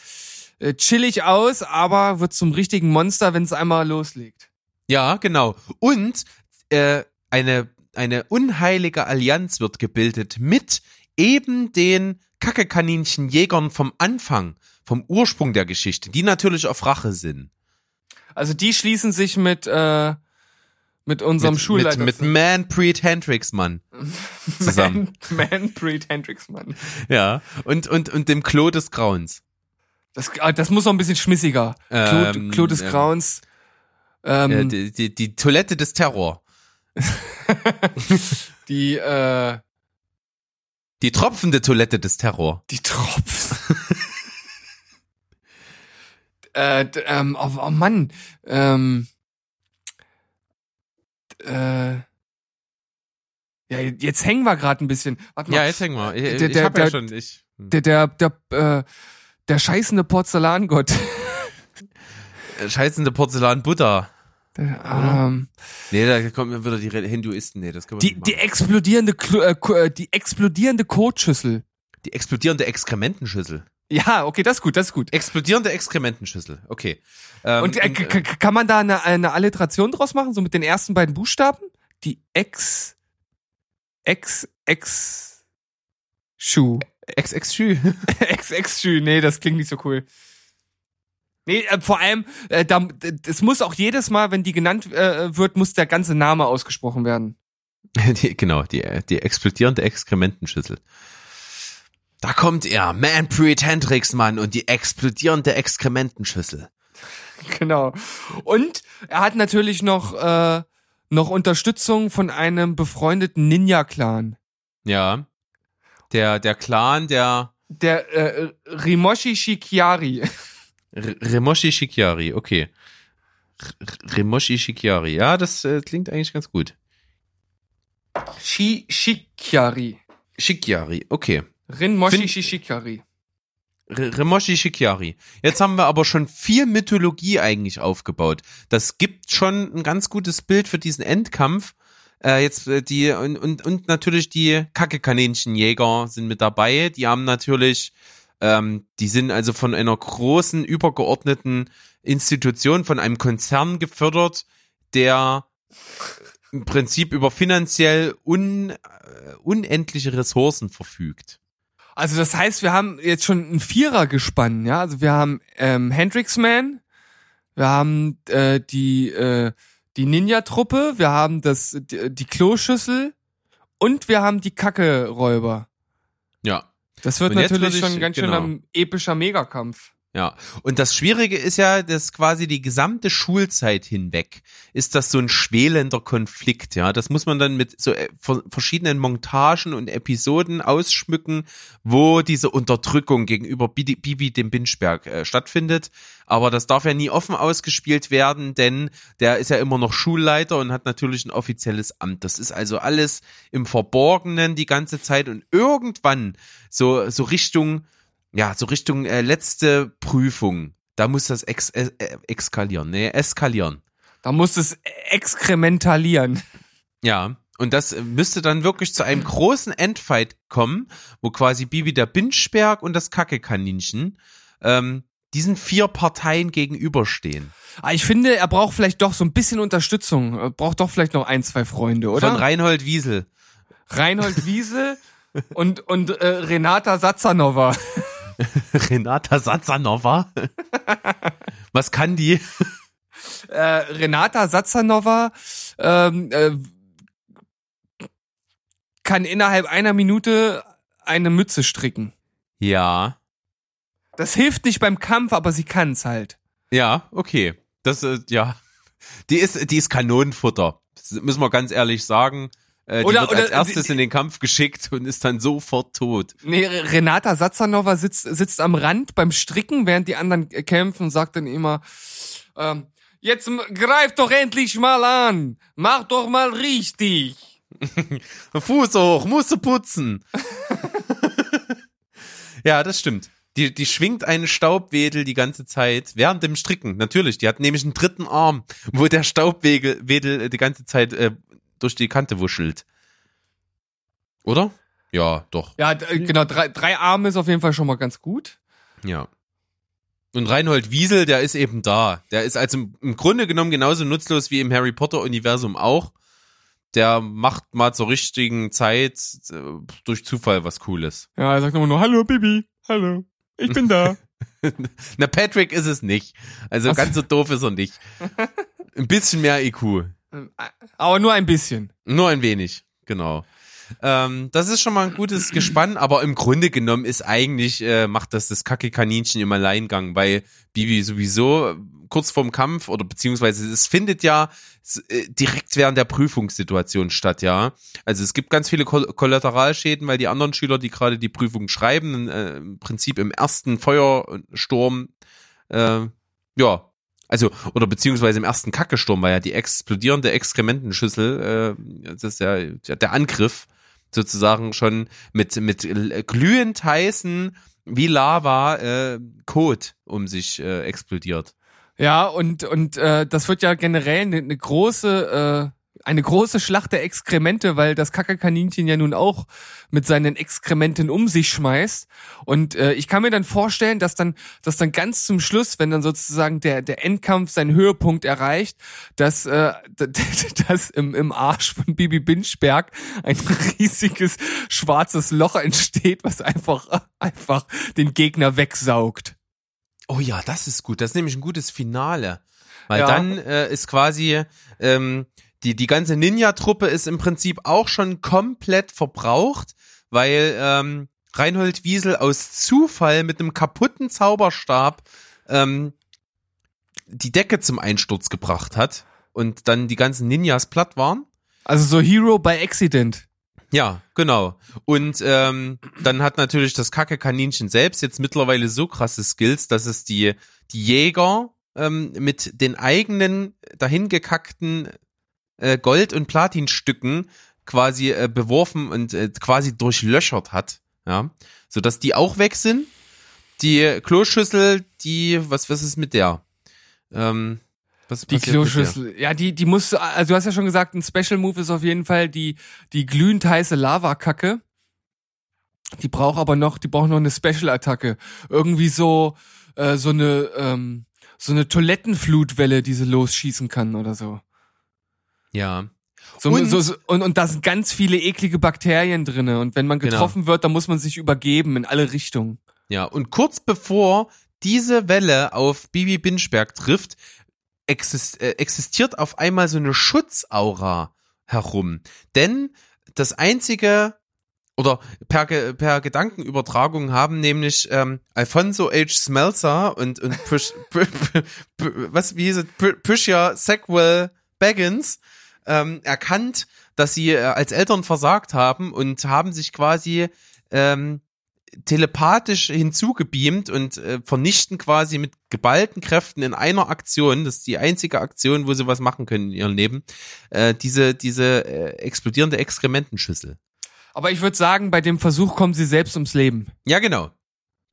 äh, chillig aus, aber wird zum richtigen Monster, wenn es einmal loslegt. Ja, genau. Und äh, eine, eine unheilige Allianz wird gebildet mit eben den Kackekaninchen-Jägern vom Anfang, vom Ursprung der Geschichte, die natürlich auf Rache sind. Also die schließen sich mit äh, mit unserem mit, Schulleiter mit, mit Manpreet Hendricks, Mann. zusammen. Man, Manpreet Hendrixmann. Ja. Und, und, und dem Klo des Grauens. Das, ah, das muss noch ein bisschen schmissiger. Klo, Ähm, Klo des ähm, Grauens. Ähm, Äh, die, die, die Toilette des Terror. die, äh, Die tropfende Toilette des Terror. die Tropfen. äh, ähm, oh, oh Mann. Ähm, äh, ja, jetzt hängen wir gerade ein bisschen. Warte mal. Ja, jetzt hängen wir. Ich, Der- ich der- hab ja schon. Ich, Der, der, der, äh, der scheißende Porzellangott. Scheißende Porzellan-Buddha. Ähm, Nee, da kommen wieder die Hinduisten. Nee, das können wir die, die explodierende, Klo- äh, äh, die explodierende Kotschüssel. die explodierende Exkrementenschüssel. Ja, okay, das ist gut, das ist gut. Explodierende Exkrementenschüssel. Okay. Ähm, Und, äh, kann man da eine, eine Alliteration draus machen, so mit den ersten beiden Buchstaben? Die Ex, Ex, Ex, Schuh. XXÜ. Ex, Ex, Schuh. Nee, das klingt nicht so cool. Nee, äh, vor allem, äh, da, es muss auch jedes Mal, wenn die genannt äh, wird, muss der ganze Name ausgesprochen werden. Die, genau, die, die explodierende Exkrementenschüssel. Da kommt er, Manpreet Hendrixmann und die explodierende Exkrementenschüssel. Genau. Und er hat natürlich noch, äh, noch Unterstützung von einem befreundeten Ninja-Clan. Ja. Der, der Clan der Der äh, Rimoshi Shikiari. R Remoshi Shikiari, okay. R Remoshi Shikiari, ja, das äh, klingt eigentlich ganz gut. Shi Shikiari. Shikiari, okay. Rinmoshi Find- Shikiari. R Remoshi Shikiari. Jetzt haben wir aber schon viel Mythologie eigentlich aufgebaut. Das gibt schon ein ganz gutes Bild für diesen Endkampf. Äh, jetzt äh, die und, und, und natürlich die Kacke-Kaninchenjäger sind mit dabei. Die haben natürlich, ähm, die sind also von einer großen übergeordneten Institution, von einem Konzern gefördert, der im Prinzip über finanziell un, äh, unendliche Ressourcen verfügt. Also das heißt, wir haben jetzt schon ein Vierer gespannt, ja. Also wir haben ähm, Hendrixman, wir haben äh, die äh, die Ninja-Truppe, wir haben das die, die Kloschüssel und wir haben die Kacke-Räuber. Ja. Das wird Und natürlich schon ganz schön genau. ein epischer Megakampf. Ja, und das Schwierige ist ja, dass quasi die gesamte Schulzeit hinweg ist das so ein schwelender Konflikt, ja. Das muss man dann mit so äh, ver- verschiedenen Montagen und Episoden ausschmücken, wo diese Unterdrückung gegenüber Bibi, Bibi dem Binschberg äh, stattfindet. Aber das darf ja nie offen ausgespielt werden, denn der ist ja immer noch Schulleiter und hat natürlich ein offizielles Amt. Das ist also alles im Verborgenen die ganze Zeit und irgendwann so, so Richtung ja, so Richtung äh, letzte Prüfung. Da muss das ex äh, äh, exkalieren, nee, eskalieren. Da muss es exkrementalieren. Ja, und das müsste dann wirklich zu einem großen Endfight kommen, wo quasi Bibi der Binschberg und das Kackekaninchen ähm, diesen vier Parteien gegenüberstehen. Aber ich finde, er braucht vielleicht doch so ein bisschen Unterstützung. Er braucht doch vielleicht noch ein, zwei Freunde, oder? Von Reinhold Wiesel. Reinhold Wiese und, und äh, Renata Satzanova. Renata Satzanova. Was kann die? Äh, Renata Satzanova ähm, äh, kann innerhalb einer Minute eine Mütze stricken. Ja. Das hilft nicht beim Kampf, aber sie kann's halt. Ja, okay. Das äh, ja. Die ist die ist Kanonenfutter. Das müssen wir ganz ehrlich sagen. Äh, die Oder- wird als oder- erstes die- in den Kampf geschickt und ist dann sofort tot. Nee, Renata Satzanova sitzt, sitzt am Rand beim Stricken, während die anderen äh, kämpfen und sagt dann immer, ähm, jetzt greif doch endlich mal an, mach doch mal richtig. Fuß hoch, musst du putzen. ja, das stimmt. Die, die schwingt einen Staubwedel die ganze Zeit während dem Stricken. Natürlich, die hat nämlich einen dritten Arm, wo der Staubwedel Wedel die ganze Zeit äh, durch die Kante wuschelt. Oder? Ja, doch. Ja, äh, genau, drei, drei Arme ist auf jeden Fall schon mal ganz gut. Ja. Und Reinhold Wiesel, der ist eben da. Der ist also im, Grunde genommen genauso nutzlos wie im Harry Potter Universum auch. Der macht mal zur richtigen Zeit äh, durch Zufall was Cooles. Ja, er sagt immer nur, hallo Bibi, hallo, ich bin da. Na, Patrick ist es nicht. Also Ach so. ganz so doof ist er nicht. Ein bisschen mehr IQ. Aber nur ein bisschen. Nur ein wenig, genau. Ähm, das ist schon mal ein gutes Gespann, aber im Grunde genommen ist eigentlich, äh, macht das das Kacke-Kaninchen im Alleingang, weil Bibi sowieso äh, kurz vorm Kampf oder beziehungsweise es findet ja äh, direkt während der Prüfungssituation statt, ja. Also es gibt ganz viele Koll Kollateralschäden, weil die anderen Schüler, die gerade die Prüfung schreiben, äh, im Prinzip im ersten Feuersturm, äh, ja, also, oder beziehungsweise im ersten Kackesturm war ja die explodierende Exkrementenschüssel, äh, das ist ja der Angriff sozusagen schon mit, mit glühend heißen, wie Lava, äh, Kot um sich äh, explodiert. Ja, und, und äh, das wird ja generell eine, eine große, äh, eine große Schlacht der Exkremente, weil das Kackerkaninchen ja nun auch mit seinen Exkrementen um sich schmeißt. Und äh, ich kann mir dann vorstellen, dass dann, dass dann ganz zum Schluss, wenn dann sozusagen der, der Endkampf seinen Höhepunkt erreicht, dass, äh, dass im, im Arsch von Bibi Binchberg ein riesiges schwarzes Loch entsteht, was einfach, einfach den Gegner wegsaugt. Oh ja, das ist gut. Das ist nämlich ein gutes Finale. Weil Ja. dann äh, ist quasi ähm, die, die ganze Ninja-Truppe ist im Prinzip auch schon komplett verbraucht, weil ähm, Reinhold Wiesel aus Zufall mit einem kaputten Zauberstab ähm, die Decke zum Einsturz gebracht hat und dann die ganzen Ninjas platt waren. Also so Hero by Accident. Ja, genau. Und ähm, dann hat natürlich das Kacke-Kaninchen selbst jetzt mittlerweile so krasse Skills, dass es die, die Jäger ähm, mit den eigenen dahingekackten äh, Gold- und Platinstücken quasi äh, beworfen und äh, quasi durchlöchert hat. Ja, sodass die auch weg sind. Die Kloschüssel, die, was, was ist mit der? Ähm, was Die? Kloschüssel. Ja, die, die muss, also du hast ja schon gesagt, ein Special Move ist auf jeden Fall die, die glühend heiße Lavakacke. Die braucht aber noch, die braucht noch eine Special-Attacke. Irgendwie so, äh, so eine, ähm, so eine Toilettenflutwelle, die sie losschießen kann oder so. Ja. So, Und- so, so und, und da sind ganz viele eklige Bakterien drinne. Und wenn man Genau. getroffen wird, dann muss man sich übergeben in alle Richtungen. Ja, und kurz bevor diese Welle auf Bibi Binchberg trifft, äh, existiert auf einmal so eine Schutzaura herum. Denn das einzige oder per, per Gedankenübertragung haben nämlich ähm, Alfonso H. Smeltzer und, und Push, was, wie hieß es, P- Pusha Sackwell Baggins ähm, erkannt, dass sie äh, als Eltern versagt haben und haben sich quasi ähm, telepathisch hinzugebeamt und äh, vernichten quasi mit geballten Kräften in einer Aktion, das ist die einzige Aktion, wo sie was machen können in ihrem Leben, äh, diese, diese äh, explodierende Exkrementenschüssel. Aber ich würde sagen, bei dem Versuch kommen sie selbst ums Leben. Ja, genau.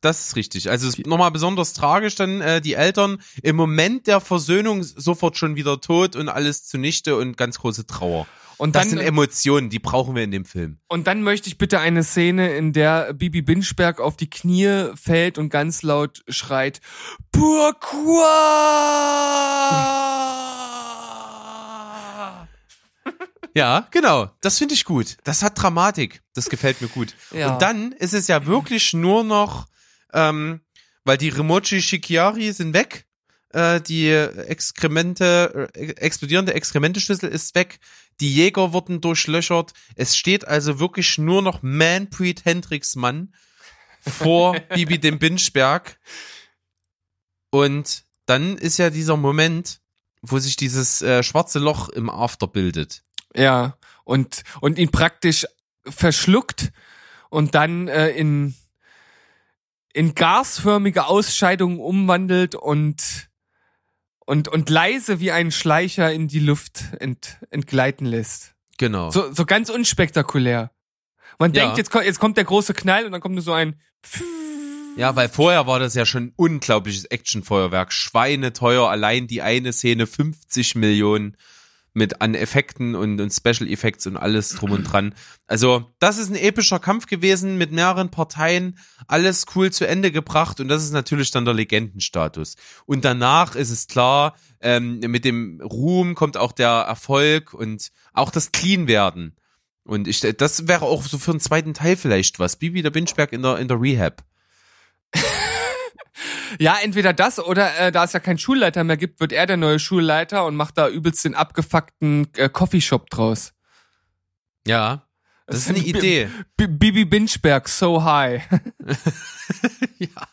Das ist richtig. Also es ist nochmal besonders tragisch, dann äh, die Eltern im Moment der Versöhnung sofort schon wieder tot und alles zunichte und ganz große Trauer. Und Das dann, sind Emotionen, die brauchen wir in dem Film. Und dann möchte ich bitte eine Szene, in der Bibi Binchberg auf die Knie fällt und ganz laut schreit, Pourquoi? Ja, genau. Das finde ich gut. Das hat Dramatik. Das gefällt mir gut. Ja. Und dann ist es ja wirklich nur noch, ähm, weil die Remochi Shikiari sind weg. Äh, die Exkremente, äh, explodierende Exkrementeschlüssel ist weg. Die Jäger wurden durchlöchert. Es steht also wirklich nur noch Manpreet Hendricks Mann vor Bibi dem Binchberg. Und dann ist ja dieser Moment, wo sich dieses äh, schwarze Loch im After bildet. Ja, und, und ihn praktisch verschluckt und dann äh, in, in gasförmige Ausscheidungen umwandelt und, und, und leise wie ein Schleicher in die Luft ent, entgleiten lässt. Genau. So, so ganz unspektakulär. Man Ja. denkt, jetzt, kommt- jetzt kommt der große Knall und dann kommt nur so ein Ja, weil vorher war das ja schon ein unglaubliches Actionfeuerwerk. Schweineteuer, allein die eine Szene 50 Millionen mit an Effekten und, und Special Effects und alles drum und dran. Also, das ist ein epischer Kampf gewesen mit mehreren Parteien, alles cool zu Ende gebracht und das ist natürlich dann der Legendenstatus. Und danach ist es klar, ähm, mit dem Ruhm kommt auch der Erfolg und auch das Clean-Werden. Und ich, das wäre auch so für einen zweiten Teil vielleicht was. Bibi der Binchberg in der, in der Rehab. Ja, entweder das oder äh, da es ja keinen Schulleiter mehr gibt, wird er der neue Schulleiter und macht da übelst den abgefuckten äh, Coffeeshop draus. Ja, das ist eine Idee. B Bibi Binchberg, so high. ja.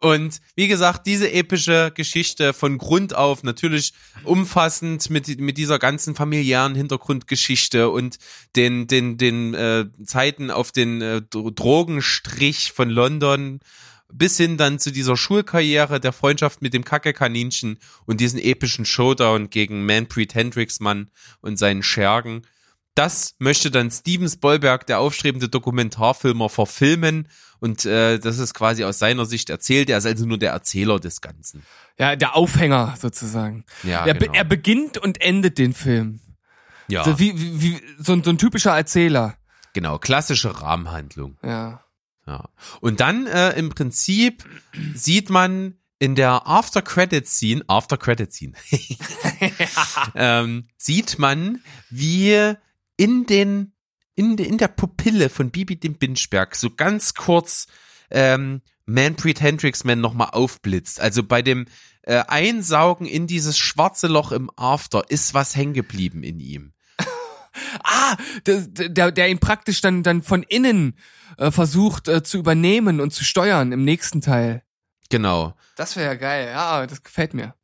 Und wie gesagt, diese epische Geschichte von Grund auf natürlich umfassend mit, mit dieser ganzen familiären Hintergrundgeschichte und den, den, den äh, Zeiten auf den äh, Dro- Drogenstrich von London bis hin dann zu dieser Schulkarriere, der Freundschaft mit dem Kacke-Kaninchen und diesen epischen Showdown gegen Manpreet Hendricksmann und seinen Schergen. Das möchte dann Steven Spielberg, der aufstrebende Dokumentarfilmer, verfilmen und äh, das ist quasi aus seiner Sicht erzählt. Er ist also nur der Erzähler des Ganzen. Ja, der Aufhänger sozusagen. Ja, er, genau. er beginnt und endet den Film. ja, So, wie, wie, wie, so, ein, so ein typischer Erzähler. genau, klassische Rahmenhandlung. Ja. Ja. Und dann äh, im Prinzip sieht man in der After Credit Scene, After Credit Scene, ähm, sieht man, wie in den in, in der Pupille von Bibi dem Binchberg so ganz kurz ähm, Manpreet Hendrixman nochmal aufblitzt. Also bei dem äh, Einsaugen in dieses schwarze Loch im After ist was hängen geblieben in ihm. Ah, der, der, der ihn praktisch dann, dann von innen äh, versucht äh, zu übernehmen und zu steuern im nächsten Teil. Genau. Das wäre ja geil. Ja, das gefällt mir.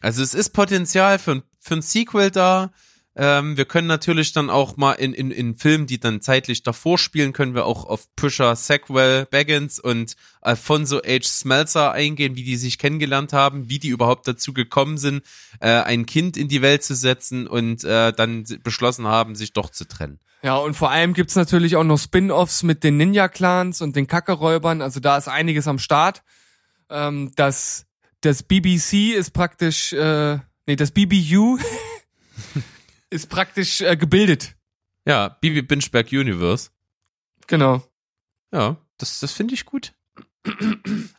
Also es ist Potenzial für, für ein Sequel da. Ähm, wir können natürlich dann auch mal in, in, in Filmen, die dann zeitlich davor spielen, können wir auch auf Pusher Sackwell Baggins und Alfonso H. Smeltzer eingehen, wie die sich kennengelernt haben, wie die überhaupt dazu gekommen sind, äh, ein Kind in die Welt zu setzen und äh, dann beschlossen haben, sich doch zu trennen. Ja, und vor allem gibt's natürlich auch noch Spin-offs mit den Ninja-Clans und den Kackeräubern. Also da ist einiges am Start. Ähm, das, das BBC ist praktisch, äh, nee, das BBU ist praktisch äh, gebildet. Ja, Bibi Binchberg Universe. Genau. Ja, das, das finde ich gut.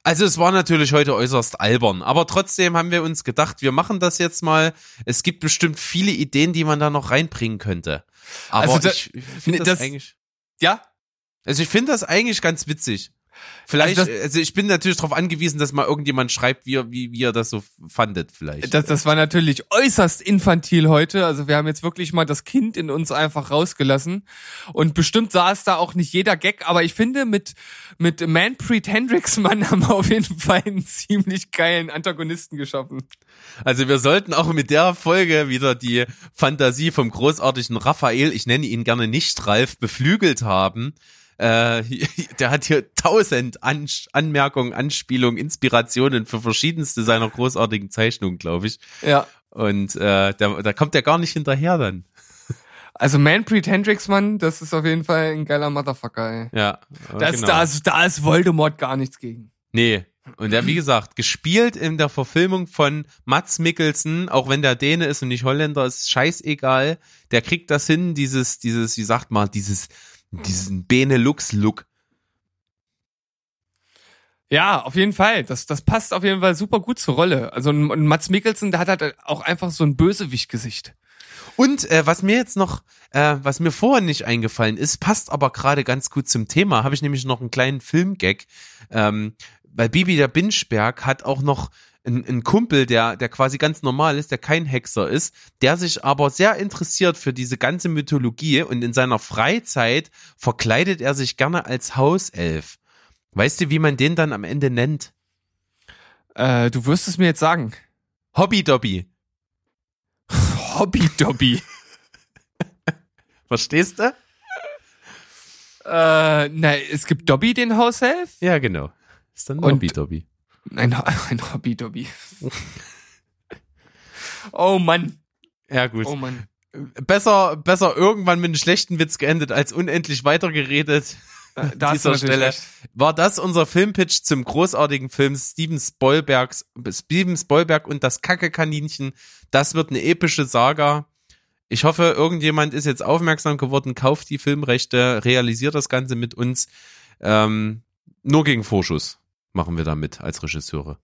Also es war natürlich heute äußerst albern, aber trotzdem haben wir uns gedacht, wir machen das jetzt mal. Es gibt bestimmt viele Ideen, die man da noch reinbringen könnte. Aber Also da- ich, ich finde das, das- eigentlich, Ja? also ich finde das eigentlich ganz witzig. Vielleicht, Also also, ich bin natürlich darauf angewiesen, dass mal irgendjemand schreibt, wie, wie, wie ihr das so fandet, vielleicht. Das, das war natürlich äußerst infantil heute. Also wir haben jetzt wirklich mal das Kind in uns einfach rausgelassen. Und bestimmt saß da auch nicht jeder Gag, aber ich finde, mit, mit Manpreet Hendrixmann haben wir auf jeden Fall einen ziemlich geilen Antagonisten geschaffen. Also wir sollten auch mit der Folge wieder die Fantasie vom großartigen Raphael, ich nenne ihn gerne nicht Ralf, beflügelt haben. Äh, der hat hier tausend An Anmerkungen, Anspielungen, Inspirationen für verschiedenste seiner großartigen Zeichnungen, glaube ich. Ja. Und äh, da, da kommt er gar nicht hinterher dann. Also Manpreet Hendrixmann, das ist auf jeden Fall ein geiler Motherfucker, ey. Ja, Da, ist, da, ist, da ist Voldemort gar nichts gegen. Nee. Und der, wie gesagt, gespielt in der Verfilmung von Mats Mikkelsen, auch wenn der Däne ist und nicht Holländer, ist scheißegal. Der kriegt das hin, dieses, dieses, wie sagt man, dieses, diesen Benelux-Look. Ja, auf jeden Fall. Das, das passt auf jeden Fall super gut zur Rolle. Also ein, Mats Mikkelsen, der hat halt auch einfach so ein Bösewicht-Gesicht. Und äh, was mir jetzt noch, äh, was mir vorhin nicht eingefallen ist, passt aber gerade ganz gut zum Thema, habe ich nämlich noch einen kleinen Filmgag. Ähm, weil Bibi der Binchberg hat auch noch einen, einen Kumpel, der, der quasi ganz normal ist, der kein Hexer ist, der sich aber sehr interessiert für diese ganze Mythologie und in seiner Freizeit verkleidet er sich gerne als Hauself. Weißt du, wie man den dann am Ende nennt? Äh, du wirst es mir jetzt sagen. Hobby Dobby. Hobby Dobby. Verstehst du? äh, na, es gibt Dobby, den Haushelf. Ja, genau. Ist dann Und- Hobby Dobby. Ein, ein Hobby Dobby. oh Mann. Ja, gut. Oh Mann. besser, besser irgendwann mit einem schlechten Witz geendet als unendlich weitergeredet. Da, An da dieser Stelle recht. war das unser Filmpitch zum großartigen Film Steven Spielbergs, Steven Spielberg und das Kacke-Kaninchen. Das wird eine epische Saga. Ich hoffe, irgendjemand ist jetzt aufmerksam geworden, kauft die Filmrechte, realisiert das Ganze mit uns. Ähm, nur gegen Vorschuss machen wir damit als Regisseure.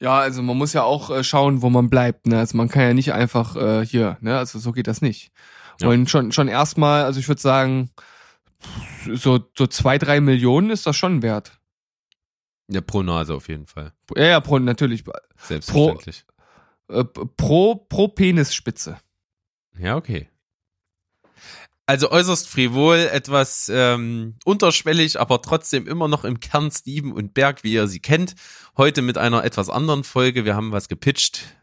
Ja, also man muss ja auch äh, schauen, wo man bleibt. Ne? Also man kann ja nicht einfach äh, hier, ne? Also so geht das nicht. Ja. Und schon schon erstmal, also ich würde sagen, so so zwei drei Millionen ist das schon wert. Ja, pro Nase auf jeden Fall. Ja, ja, pro, natürlich. Selbstverständlich. Äh, pro pro Penisspitze. Ja, okay. Also äußerst frivol, etwas ähm, unterschwellig, aber trotzdem immer noch im Kern Steven und Berg, wie ihr sie kennt. Heute mit einer etwas anderen Folge. Wir haben was gepitcht.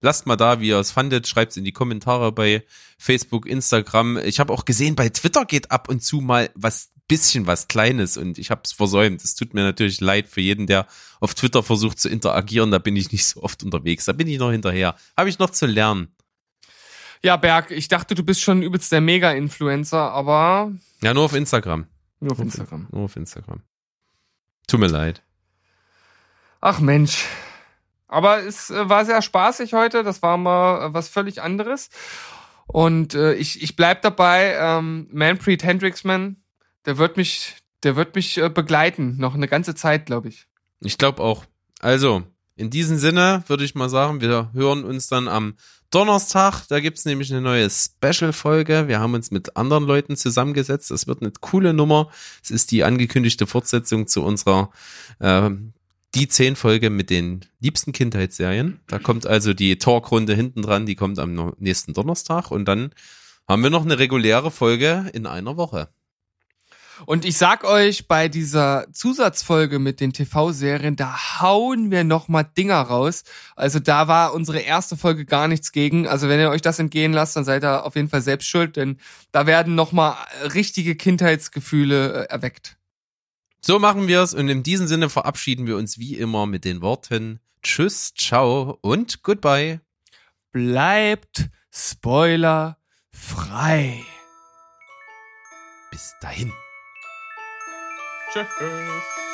Lasst mal da, wie ihr es fandet. Schreibt's in die Kommentare bei Facebook, Instagram. Ich habe auch gesehen, bei Twitter geht ab und zu mal was bisschen was Kleines und ich habe es versäumt. Es tut mir natürlich leid für jeden, der auf Twitter versucht zu interagieren. Da bin ich nicht so oft unterwegs. Da bin ich noch hinterher. Habe ich noch zu lernen. Ja, Berg, ich dachte, du bist schon übelst der Mega-Influencer, aber Ja, nur auf Instagram. nur auf Instagram. Nur auf Instagram. Tut mir leid. Ach Mensch. Aber es äh, war sehr spaßig heute. Das war mal äh, was völlig anderes. Und äh, ich, ich bleib dabei. Ähm, Manfred Hendricksman, der wird mich, der wird mich äh, begleiten. Noch eine ganze Zeit, glaube ich. Ich glaube auch. Also, in diesem Sinne würde ich mal sagen, wir hören uns dann am Donnerstag. Da gibt's nämlich eine neue Special-Folge. Wir haben uns mit anderen Leuten zusammengesetzt. Das wird eine coole Nummer. Es ist die angekündigte Fortsetzung zu unserer äh, die zehn Folge mit den liebsten Kindheitsserien. Da kommt also die Talkrunde hinten dran, die kommt am nächsten Donnerstag und dann haben wir noch eine reguläre Folge in einer Woche. Und ich sag euch, bei dieser Zusatzfolge mit den TV-Serien, da hauen wir noch mal Dinger raus. Also da war unsere erste Folge gar nichts gegen. Also wenn ihr euch das entgehen lasst, dann seid ihr auf jeden Fall selbst schuld, denn da werden noch mal richtige Kindheitsgefühle äh, erweckt. So machen wir es und in diesem Sinne verabschieden wir uns wie immer mit den Worten Tschüss, ciao und goodbye. Bleibt Spoiler frei. Bis dahin. Tschüss.